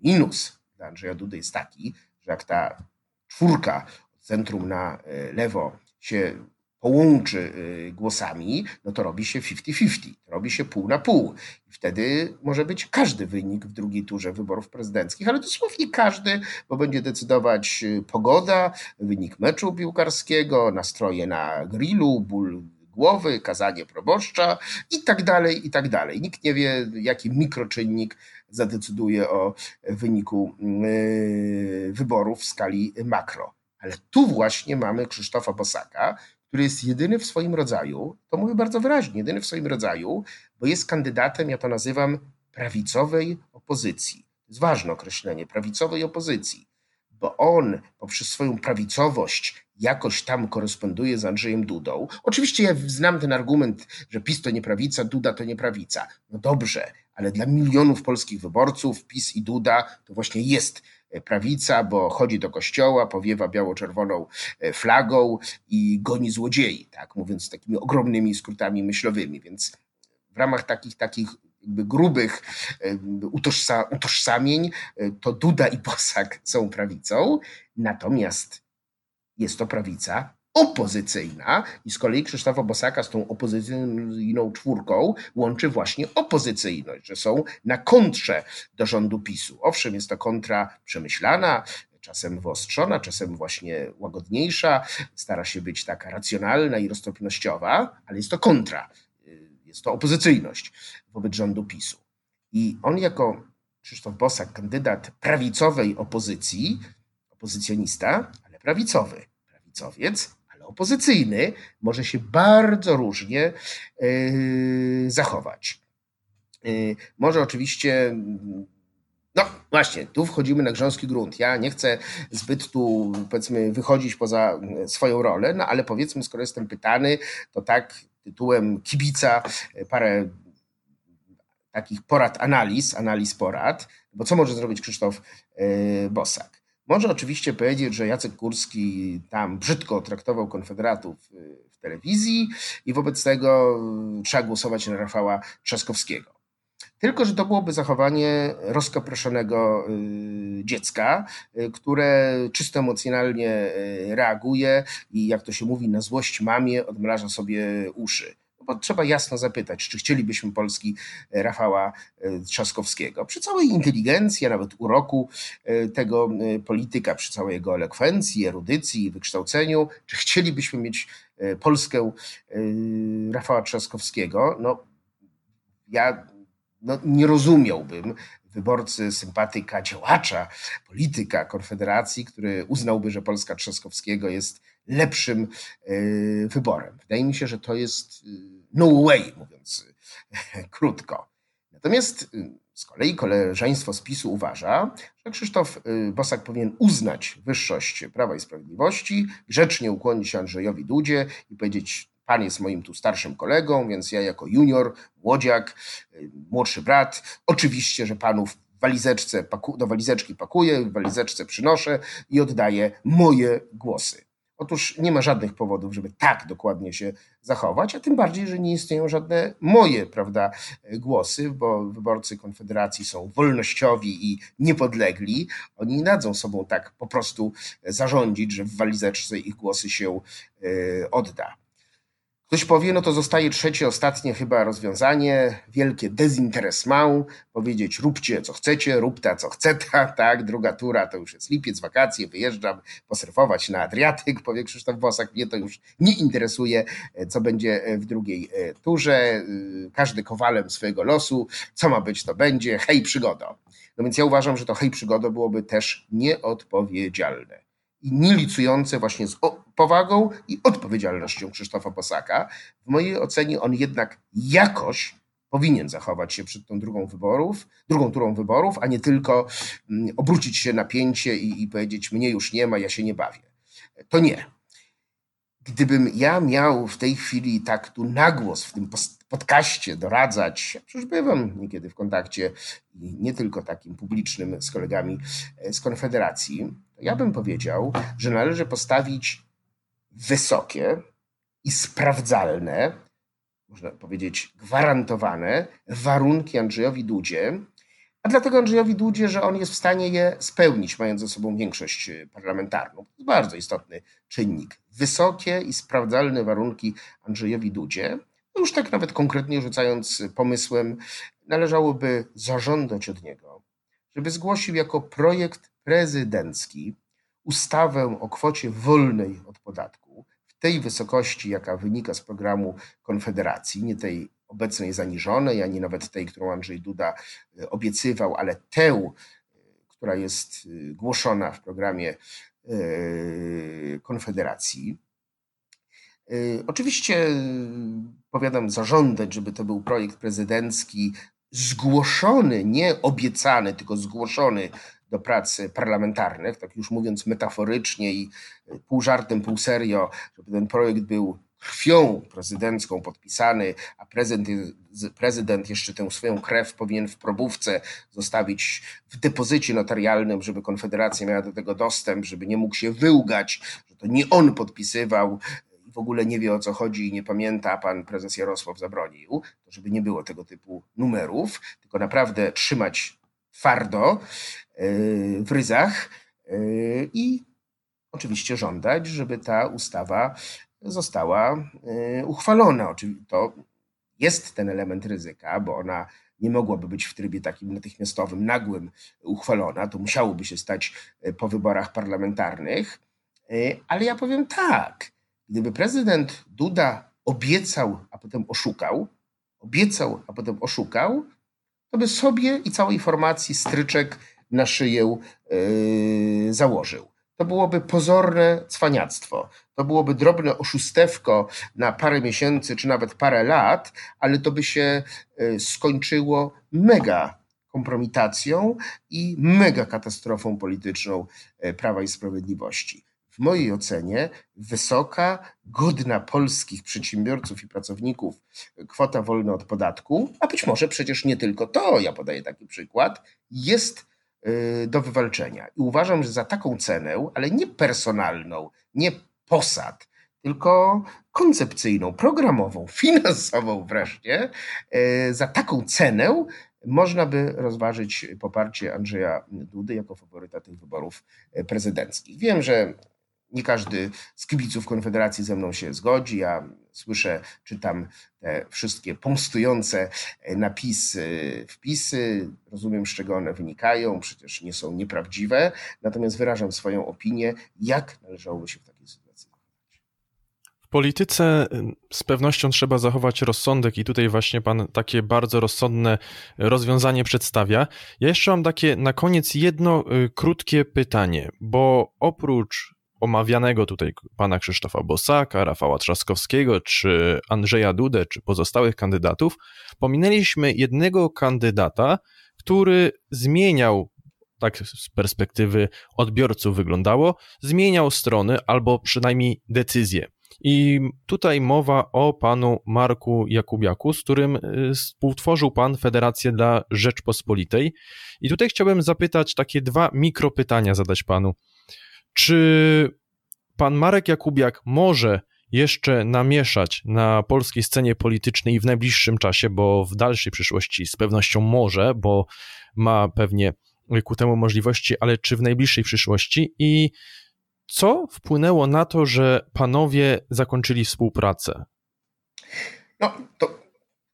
Minus dla Andrzeja Dudy jest taki, że jak ta czwórka od centrum na e, lewo się połączy y, głosami, no to robi się 50-50, robi się pół na pół. Wtedy może być każdy wynik w drugiej turze wyborów prezydenckich, ale dosłownie każdy, bo będzie decydować y, pogoda, wynik meczu piłkarskiego, nastroje na grillu, ból głowy, kazanie proboszcza i tak dalej, i tak dalej. Nikt nie wie, jaki mikroczynnik zadecyduje o wyniku y, wyborów w skali makro. Ale tu właśnie mamy Krzysztofa Bosaka, który jest jedyny w swoim rodzaju, to mówię bardzo wyraźnie, jedyny w swoim rodzaju, bo jest kandydatem, ja to nazywam prawicowej opozycji. To jest ważne określenie, prawicowej opozycji, bo on poprzez swoją prawicowość jakoś tam koresponduje z Andrzejem Dudą. Oczywiście ja znam ten argument, że PiS to nie prawica, Duda to nie prawica. No dobrze, ale dla milionów polskich wyborców PiS i Duda to właśnie jest prawica, bo chodzi do kościoła, powiewa biało-czerwoną e, flagą i goni złodziei, tak mówiąc takimi ogromnymi skrótami myślowymi. Więc w ramach takich, takich grubych e, utożsa, utożsamień e, to Duda i Bosak są prawicą, natomiast jest to prawica opozycyjna i z kolei Krzysztofa Bosaka z tą opozycyjną czwórką łączy właśnie opozycyjność, że są na kontrze do rządu PiSu. Owszem, jest to kontra przemyślana, czasem wyostrzona, czasem właśnie łagodniejsza, stara się być taka racjonalna i roztropnościowa, ale jest to kontra, jest to opozycyjność wobec rządu PiSu. I on jako Krzysztof Bosak, kandydat prawicowej opozycji, opozycjonista, ale prawicowy, prawicowiec, opozycyjny może się bardzo różnie zachować. Może oczywiście no właśnie, tu wchodzimy na grząski grunt. Ja nie chcę zbyt tu, powiedzmy, wychodzić poza swoją rolę, no ale powiedzmy, skoro jestem pytany, to tak tytułem kibica parę takich porad, analiz, analiz porad, bo co może zrobić Krzysztof e, Bosak? Może oczywiście powiedzieć, że Jacek Kurski tam brzydko traktował konfederatów e, w telewizji i wobec tego trzeba głosować na Rafała Trzaskowskiego. Tylko, że to byłoby zachowanie rozkoproszonego e, dziecka, które czysto emocjonalnie reaguje i jak to się mówi, na złość mamie odmraża sobie uszy. Bo trzeba jasno zapytać, czy chcielibyśmy Polski e, Rafała e, Trzaskowskiego. Przy całej inteligencji, a nawet uroku e, tego polityka, przy całej jego elokwencji, erudycji, wykształceniu, czy chcielibyśmy mieć Polskę Rafała Trzaskowskiego? No, ja no, nie rozumiałbym wyborcy, sympatyka, działacza, polityka Konfederacji, który uznałby, że Polska Trzaskowskiego jest lepszym e, wyborem. Wydaje mi się, że to jest e, no way, mówiąc e, krótko. Natomiast z kolei koleżeństwo z PiSu uważa, że Krzysztof Bosak powinien uznać wyższość Prawa i Sprawiedliwości, grzecznie ukłonić się Andrzejowi Dudzie i powiedzieć, pan jest moim tu starszym kolegą, więc ja jako junior, młodziak, młodszy brat, oczywiście, że panów walizeczce, do walizeczki pakuję, w walizeczce przynoszę i oddaję moje głosy. Otóż nie ma żadnych powodów, żeby tak dokładnie się zachować, a tym bardziej, że nie istnieją żadne moje prawda, głosy, bo wyborcy Konfederacji są wolnościowi i niepodlegli. Oni nie dadzą sobą tak po prostu zarządzić, że w walizeczce ich głosy się e, odda. Ktoś powie, no to zostaje trzecie, ostatnie chyba rozwiązanie, wielkie dezinteresmą, powiedzieć róbcie co chcecie, róbta co chcecie, tak, druga tura to już jest lipiec, wakacje, wyjeżdżam posurfować na Adriatyk, powie Krzysztof Bosak, mnie to już nie interesuje, co będzie w drugiej e, turze, każdy kowalem swojego losu, co ma być to będzie, hej przygodo. No więc ja uważam, że to hej przygodo byłoby też nieodpowiedzialne i nie licujące właśnie z powagą i odpowiedzialnością Krzysztofa Bosaka. W mojej ocenie on jednak jakoś powinien zachować się przed tą drugą wyborów, drugą turą wyborów, a nie tylko mm, obrócić się na pięcie i, i powiedzieć mnie już nie ma, ja się nie bawię. To nie. Gdybym ja miał w tej chwili tak tu nagłos w tym podcaście doradzać, przecież bywam niekiedy w kontakcie nie tylko takim publicznym z kolegami e, z Konfederacji, ja bym powiedział, że należy postawić wysokie i sprawdzalne, można powiedzieć gwarantowane warunki Andrzejowi Dudzie, a dlatego Andrzejowi Dudzie, że on jest w stanie je spełnić, mając ze sobą większość parlamentarną. To jest bardzo istotny czynnik. Wysokie i sprawdzalne warunki Andrzejowi Dudzie. No już tak nawet konkretnie rzucając pomysłem, należałoby zażądać od niego, żeby zgłosił jako projekt prezydencki ustawę o kwocie wolnej od podatku w tej wysokości, jaka wynika z programu Konfederacji, nie tej obecnej zaniżonej, ani nawet tej, którą Andrzej Duda e, obiecywał, ale tę, która jest e, głoszona w programie e, Konfederacji. Oczywiście powiadam zażądać, żeby to był projekt prezydencki zgłoszony, nie obiecany, tylko zgłoszony do prac parlamentarnych, tak już mówiąc metaforycznie i pół żartem, pół serio, żeby ten projekt był krwią prezydencką podpisany, a prezydent, prezydent jeszcze tę swoją krew powinien w probówce zostawić w depozycie notarialnym, żeby Konfederacja miała do tego dostęp, żeby nie mógł się wyłgać, że to nie on podpisywał w ogóle nie wie o co chodzi i nie pamięta, pan prezes Jarosław zabronił, żeby nie było tego typu numerów, tylko naprawdę trzymać twardo w ryzach i oczywiście żądać, żeby ta ustawa została uchwalona. Oczywiście to jest ten element ryzyka, bo ona nie mogłaby być w trybie takim natychmiastowym, nagłym uchwalona. To musiałoby się stać po wyborach parlamentarnych. Ale ja powiem tak, gdyby prezydent Duda obiecał, a potem oszukał, obiecał, a potem oszukał, to by sobie i całej formacji stryczek na szyję yy, założył. To byłoby pozorne cwaniactwo. To byłoby drobne oszustewko na parę miesięcy czy nawet parę lat, ale to by się e, skończyło mega kompromitacją i mega katastrofą polityczną e, Prawa i Sprawiedliwości. W mojej ocenie wysoka, godna polskich przedsiębiorców i pracowników kwota wolna od podatku, a być może przecież nie tylko to, ja podaję taki przykład, jest e, do wywalczenia. I uważam, że za taką cenę, ale nie personalną, nie posad, tylko koncepcyjną, programową, finansową wreszcie, e, za taką cenę można by rozważyć poparcie Andrzeja Dudy jako faworyta tych wyborów prezydenckich. Wiem, że nie każdy z kibiców Konfederacji ze mną się zgodzi. Ja słyszę, czytam te wszystkie pomstujące e, napisy, wpisy. Rozumiem, z czego one wynikają, przecież nie są nieprawdziwe. Natomiast wyrażam swoją opinię, jak należałoby się w takiej sytuacji polityce y, z pewnością trzeba zachować rozsądek i tutaj właśnie pan takie bardzo rozsądne rozwiązanie przedstawia. Ja jeszcze mam takie na koniec jedno y, krótkie pytanie, bo oprócz omawianego tutaj pana Krzysztofa Bosaka, Rafała Trzaskowskiego, czy Andrzeja Dudę, czy pozostałych kandydatów, pominęliśmy jednego kandydata, który zmieniał tak z perspektywy odbiorców wyglądało, zmieniał strony albo przynajmniej decyzje. I tutaj mowa o panu Marku Jakubiaku, z którym y, współtworzył pan Federację dla Rzeczpospolitej. I tutaj chciałbym zapytać takie dwa mikropytania zadać panu. Czy pan Marek Jakubiak może jeszcze namieszać na polskiej scenie politycznej w najbliższym czasie, bo w dalszej przyszłości z pewnością może, bo ma pewnie ku temu możliwości, ale czy w najbliższej przyszłości i co wpłynęło na to, że panowie zakończyli współpracę? No, to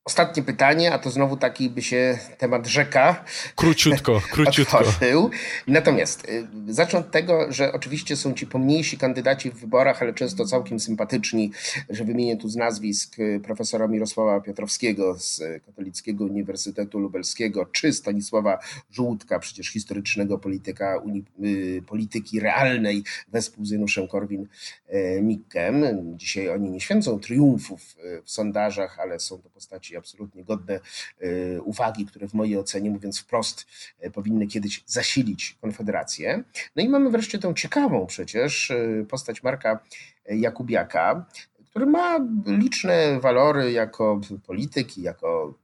Ostatnie pytanie, a to znowu taki by się temat rzeka. Króciutko, króciutko. Otworzył. Natomiast y, zacznę od tego, że oczywiście są ci pomniejsi kandydaci w wyborach, ale często całkiem sympatyczni, że wymienię tu z nazwisk y, profesora Mirosława Piotrowskiego z Katolickiego Uniwersytetu Lubelskiego, czy Stanisława Żółtka, przecież historycznego polityka uni, y, polityki realnej wespół z Januszem Korwin-Mikkem. Dzisiaj oni nie święcą triumfów w sondażach, ale są to postaci absolutnie godne e, uwagi, które w mojej ocenie, mówiąc wprost, e, powinny kiedyś zasilić Konfederację. No i mamy wreszcie tę ciekawą przecież e, postać Marka Jakubiaka, który ma liczne walory jako polityk i jako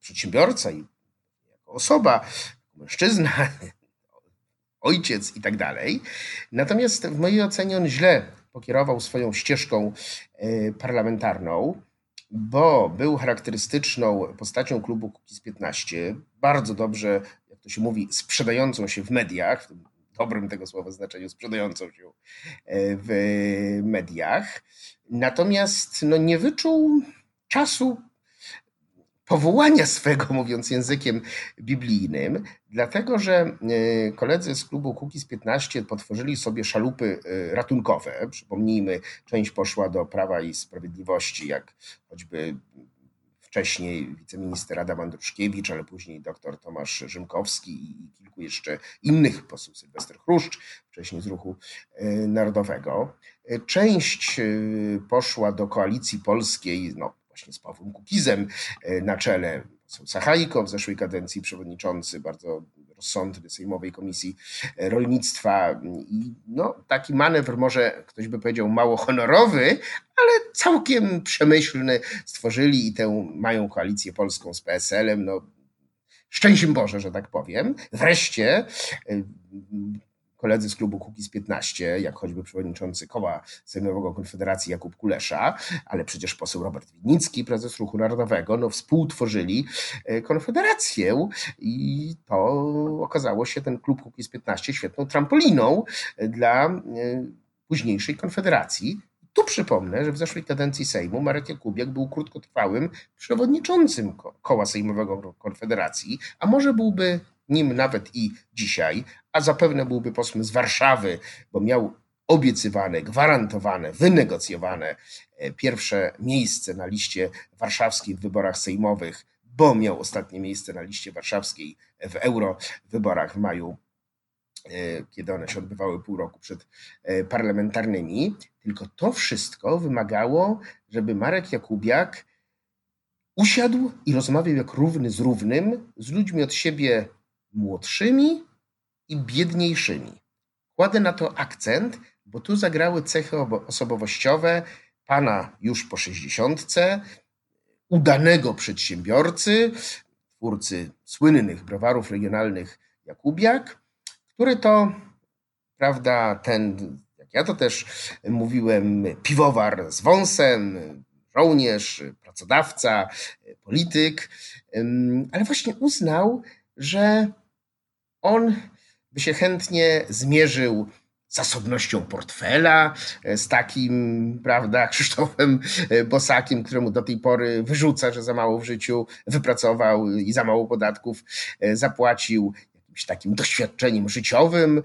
przedsiębiorca i jako osoba, mężczyzna, ojciec i tak dalej. Natomiast w mojej ocenie on źle pokierował swoją ścieżką parlamentarną bo był charakterystyczną postacią klubu Kukiz 15, bardzo dobrze, jak to się mówi, sprzedającą się w mediach, w dobrym tego słowa znaczeniu, sprzedającą się e, w mediach. Natomiast no, nie wyczuł czasu powołania swego, mówiąc językiem biblijnym, dlatego że e, koledzy z klubu Kukiz 15 potworzyli sobie szalupy e, ratunkowe. Przypomnijmy, część poszła do Prawa i Sprawiedliwości, jak choćby wcześniej wiceminister Adam Andruszkiewicz, ale później dr Tomasz Rzymkowski i kilku jeszcze innych posłów, Sylwester Chruszcz, wcześniej z Ruchu e, Narodowego. Część poszła do Koalicji Polskiej, no, właśnie z Pawłem Kukizem e, na czele. Poseł Sachajko w zeszłej kadencji przewodniczący bardzo rozsądny Sejmowej Komisji e, Rolnictwa. I no, taki manewr może ktoś by powiedział mało honorowy, ale całkiem przemyślny stworzyli i tę mają koalicję polską z PSL-em. No, szczęściem Boże, że tak powiem. Wreszcie e, koledzy z klubu Kukiz 15, jak choćby przewodniczący koła sejmowego Konfederacji Jakub Kulesza, ale przecież poseł Robert Winnicki, prezes Ruchu Narodowego, no współtworzyli e, Konfederację i to okazało się ten klub Kukiz 15 świetną trampoliną dla e, późniejszej Konfederacji. Tu przypomnę, że w zeszłej kadencji Sejmu Marek Jakubiak był krótkotrwałym przewodniczącym koła sejmowego Konfederacji, a może byłby nim nawet i dzisiaj, a zapewne byłby posłem z Warszawy, bo miał obiecywane, gwarantowane, wynegocjowane e, pierwsze miejsce na liście warszawskiej w wyborach sejmowych, bo miał ostatnie miejsce na liście warszawskiej w euro wyborach w maju kiedy one się odbywały pół roku przed parlamentarnymi. Tylko to wszystko wymagało, żeby Marek Jakubiak usiadł i rozmawiał jak równy z równym, z ludźmi od siebie młodszymi i biedniejszymi. Kładę na to akcent, bo tu zagrały cechy osobowościowe pana już po sześćdziesiątce, udanego przedsiębiorcy, twórcy słynnych browarów regionalnych Jakubiak, który to, prawda, ten, jak ja to też mówiłem, piwowar z wąsem, żołnierz, pracodawca, polityk, ale właśnie uznał, że on by się chętnie zmierzył zasobnością portfela, z takim, prawda, Krzysztofem Bosakiem, któremu do tej pory wyrzuca, że za mało w życiu wypracował i za mało podatków zapłacił jakimś takim doświadczeniem życiowym,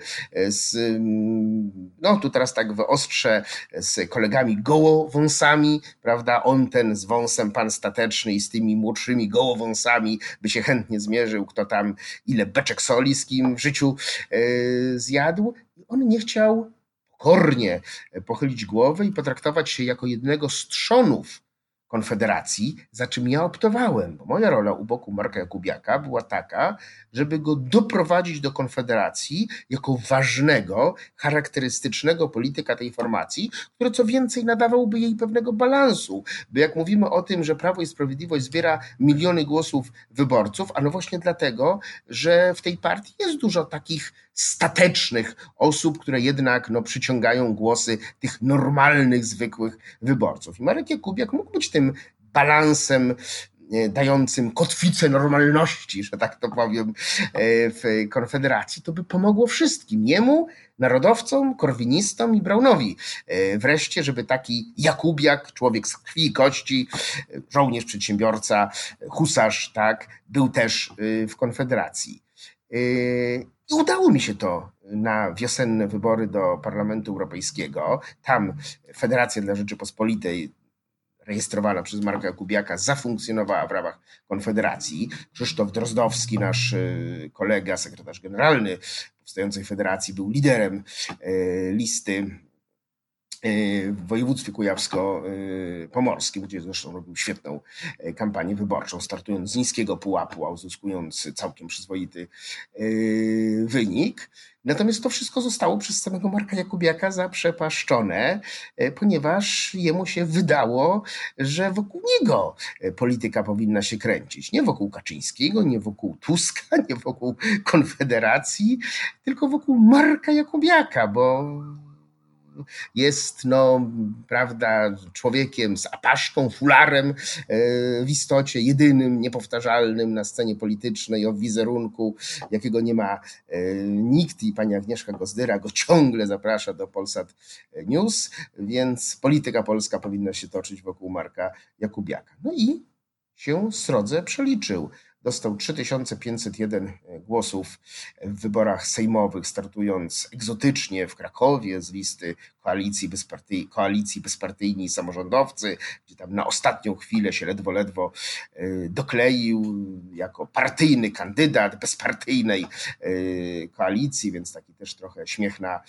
z, mm, no tu teraz tak wyostrze, z kolegami gołowąsami, prawda, on ten z wąsem pan stateczny i z tymi młodszymi gołowąsami by się chętnie zmierzył, kto tam ile beczek soli z kim w życiu zjadł, on nie chciał pokornie pochylić głowy i potraktować się jako jednego z trzonów Konfederacji, za czym ja optowałem, bo moja rola u boku Marka Jakubiaka była taka, żeby go doprowadzić do Konfederacji jako ważnego, charakterystycznego polityka tej formacji, który co więcej nadawałby jej pewnego balansu. Bo jak mówimy o tym, że Prawo i Sprawiedliwość zbiera miliony głosów wyborców, a no właśnie dlatego, że w tej partii jest dużo takich statecznych osób, które jednak no, przyciągają głosy tych normalnych, zwykłych wyborców. I Marek Jakubiak mógł być tym balansem e, dającym kotwicę normalności, że tak to powiem, e, w Konfederacji, to by pomogło wszystkim. Jemu, narodowcom, korwinistom i Braunowi. E, wreszcie, żeby taki Jakubiak, człowiek z krwi i kości, żołnierz, przedsiębiorca, husarz, tak, był też w Konfederacji. I udało mi się to na wiosenne wybory do Parlamentu Europejskiego. Tam Federacja dla Rzeczypospolitej, rejestrowana przez Marka Kubiaka, zafunkcjonowała w ramach Konfederacji. Krzysztof Drozdowski, nasz y, kolega, sekretarz generalny powstającej federacji, był liderem y, listy w województwie kujawsko-pomorskim, gdzie zresztą robił świetną e, kampanię wyborczą, startując z niskiego pułapu, a uzyskując całkiem przyzwoity e, wynik. Natomiast to wszystko zostało przez samego Marka Jakubiaka zaprzepaszczone, e, ponieważ jemu się wydało, że wokół niego polityka powinna się kręcić. Nie wokół Kaczyńskiego, nie wokół Tuska, nie wokół Konfederacji, tylko wokół Marka Jakubiaka, bo jest, no, prawda, człowiekiem z apaszką, fularem e, w istocie, jedynym, niepowtarzalnym na scenie politycznej, o wizerunku, jakiego nie ma e, nikt i pani Agnieszka Gozdyra go ciągle zaprasza do Polsat News, więc polityka polska powinna się toczyć wokół Marka Jakubiaka. No i się srodze przeliczył dostał 3501 e, głosów w wyborach sejmowych, startując egzotycznie w Krakowie z listy koalicji, bezpartyj, koalicji bezpartyjni samorządowcy, gdzie tam na ostatnią chwilę się ledwo, ledwo e, dokleił jako partyjny kandydat bezpartyjnej e, koalicji, więc taki też trochę śmiech na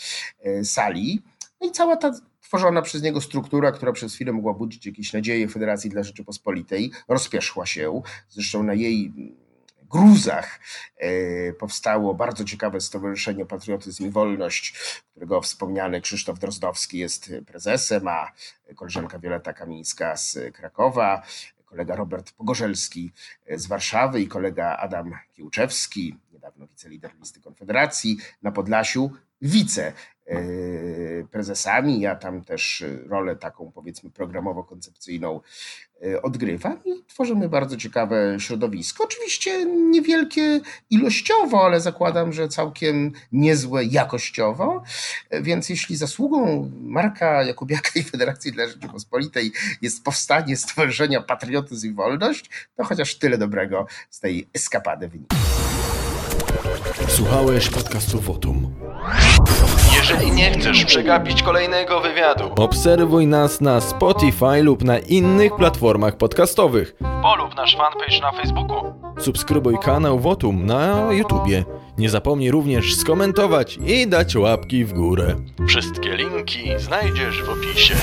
sali. No i cała ta tworzona przez niego struktura, która przez chwilę mogła budzić jakieś nadzieje Federacji dla Rzeczypospolitej, rozpieszła się. Zresztą na jej gruzach e, powstało bardzo ciekawe Stowarzyszenie Patriotyzm i Wolność, którego wspomniany Krzysztof Drozdowski jest prezesem, a koleżanka Wioleta Kamińska z Krakowa, kolega Robert Pogorzelski z Warszawy i kolega Adam Kiełczewski, niedawno wicelider listy Konfederacji na Podlasiu, wice prezesami. Ja tam też rolę taką powiedzmy programowo-koncepcyjną e, odgrywam i tworzymy bardzo ciekawe środowisko. Oczywiście niewielkie ilościowo, ale zakładam, że całkiem niezłe jakościowo. E, więc jeśli zasługą Marka Jakubiaka i Federacji dla Rzeczypospolitej jest powstanie Stowarzyszenia Patriotyzm i Wolność, to chociaż tyle dobrego z tej eskapady wynika. Słuchałeś podcastu Wotum. Jeżeli nie chcesz przegapić kolejnego wywiadu, obserwuj nas na Spotify lub na innych platformach podcastowych. Polub nasz fanpage na Facebooku. Subskrybuj kanał Wotum na YouTubie. Nie zapomnij również skomentować i dać łapki w górę. Wszystkie linki znajdziesz w opisie.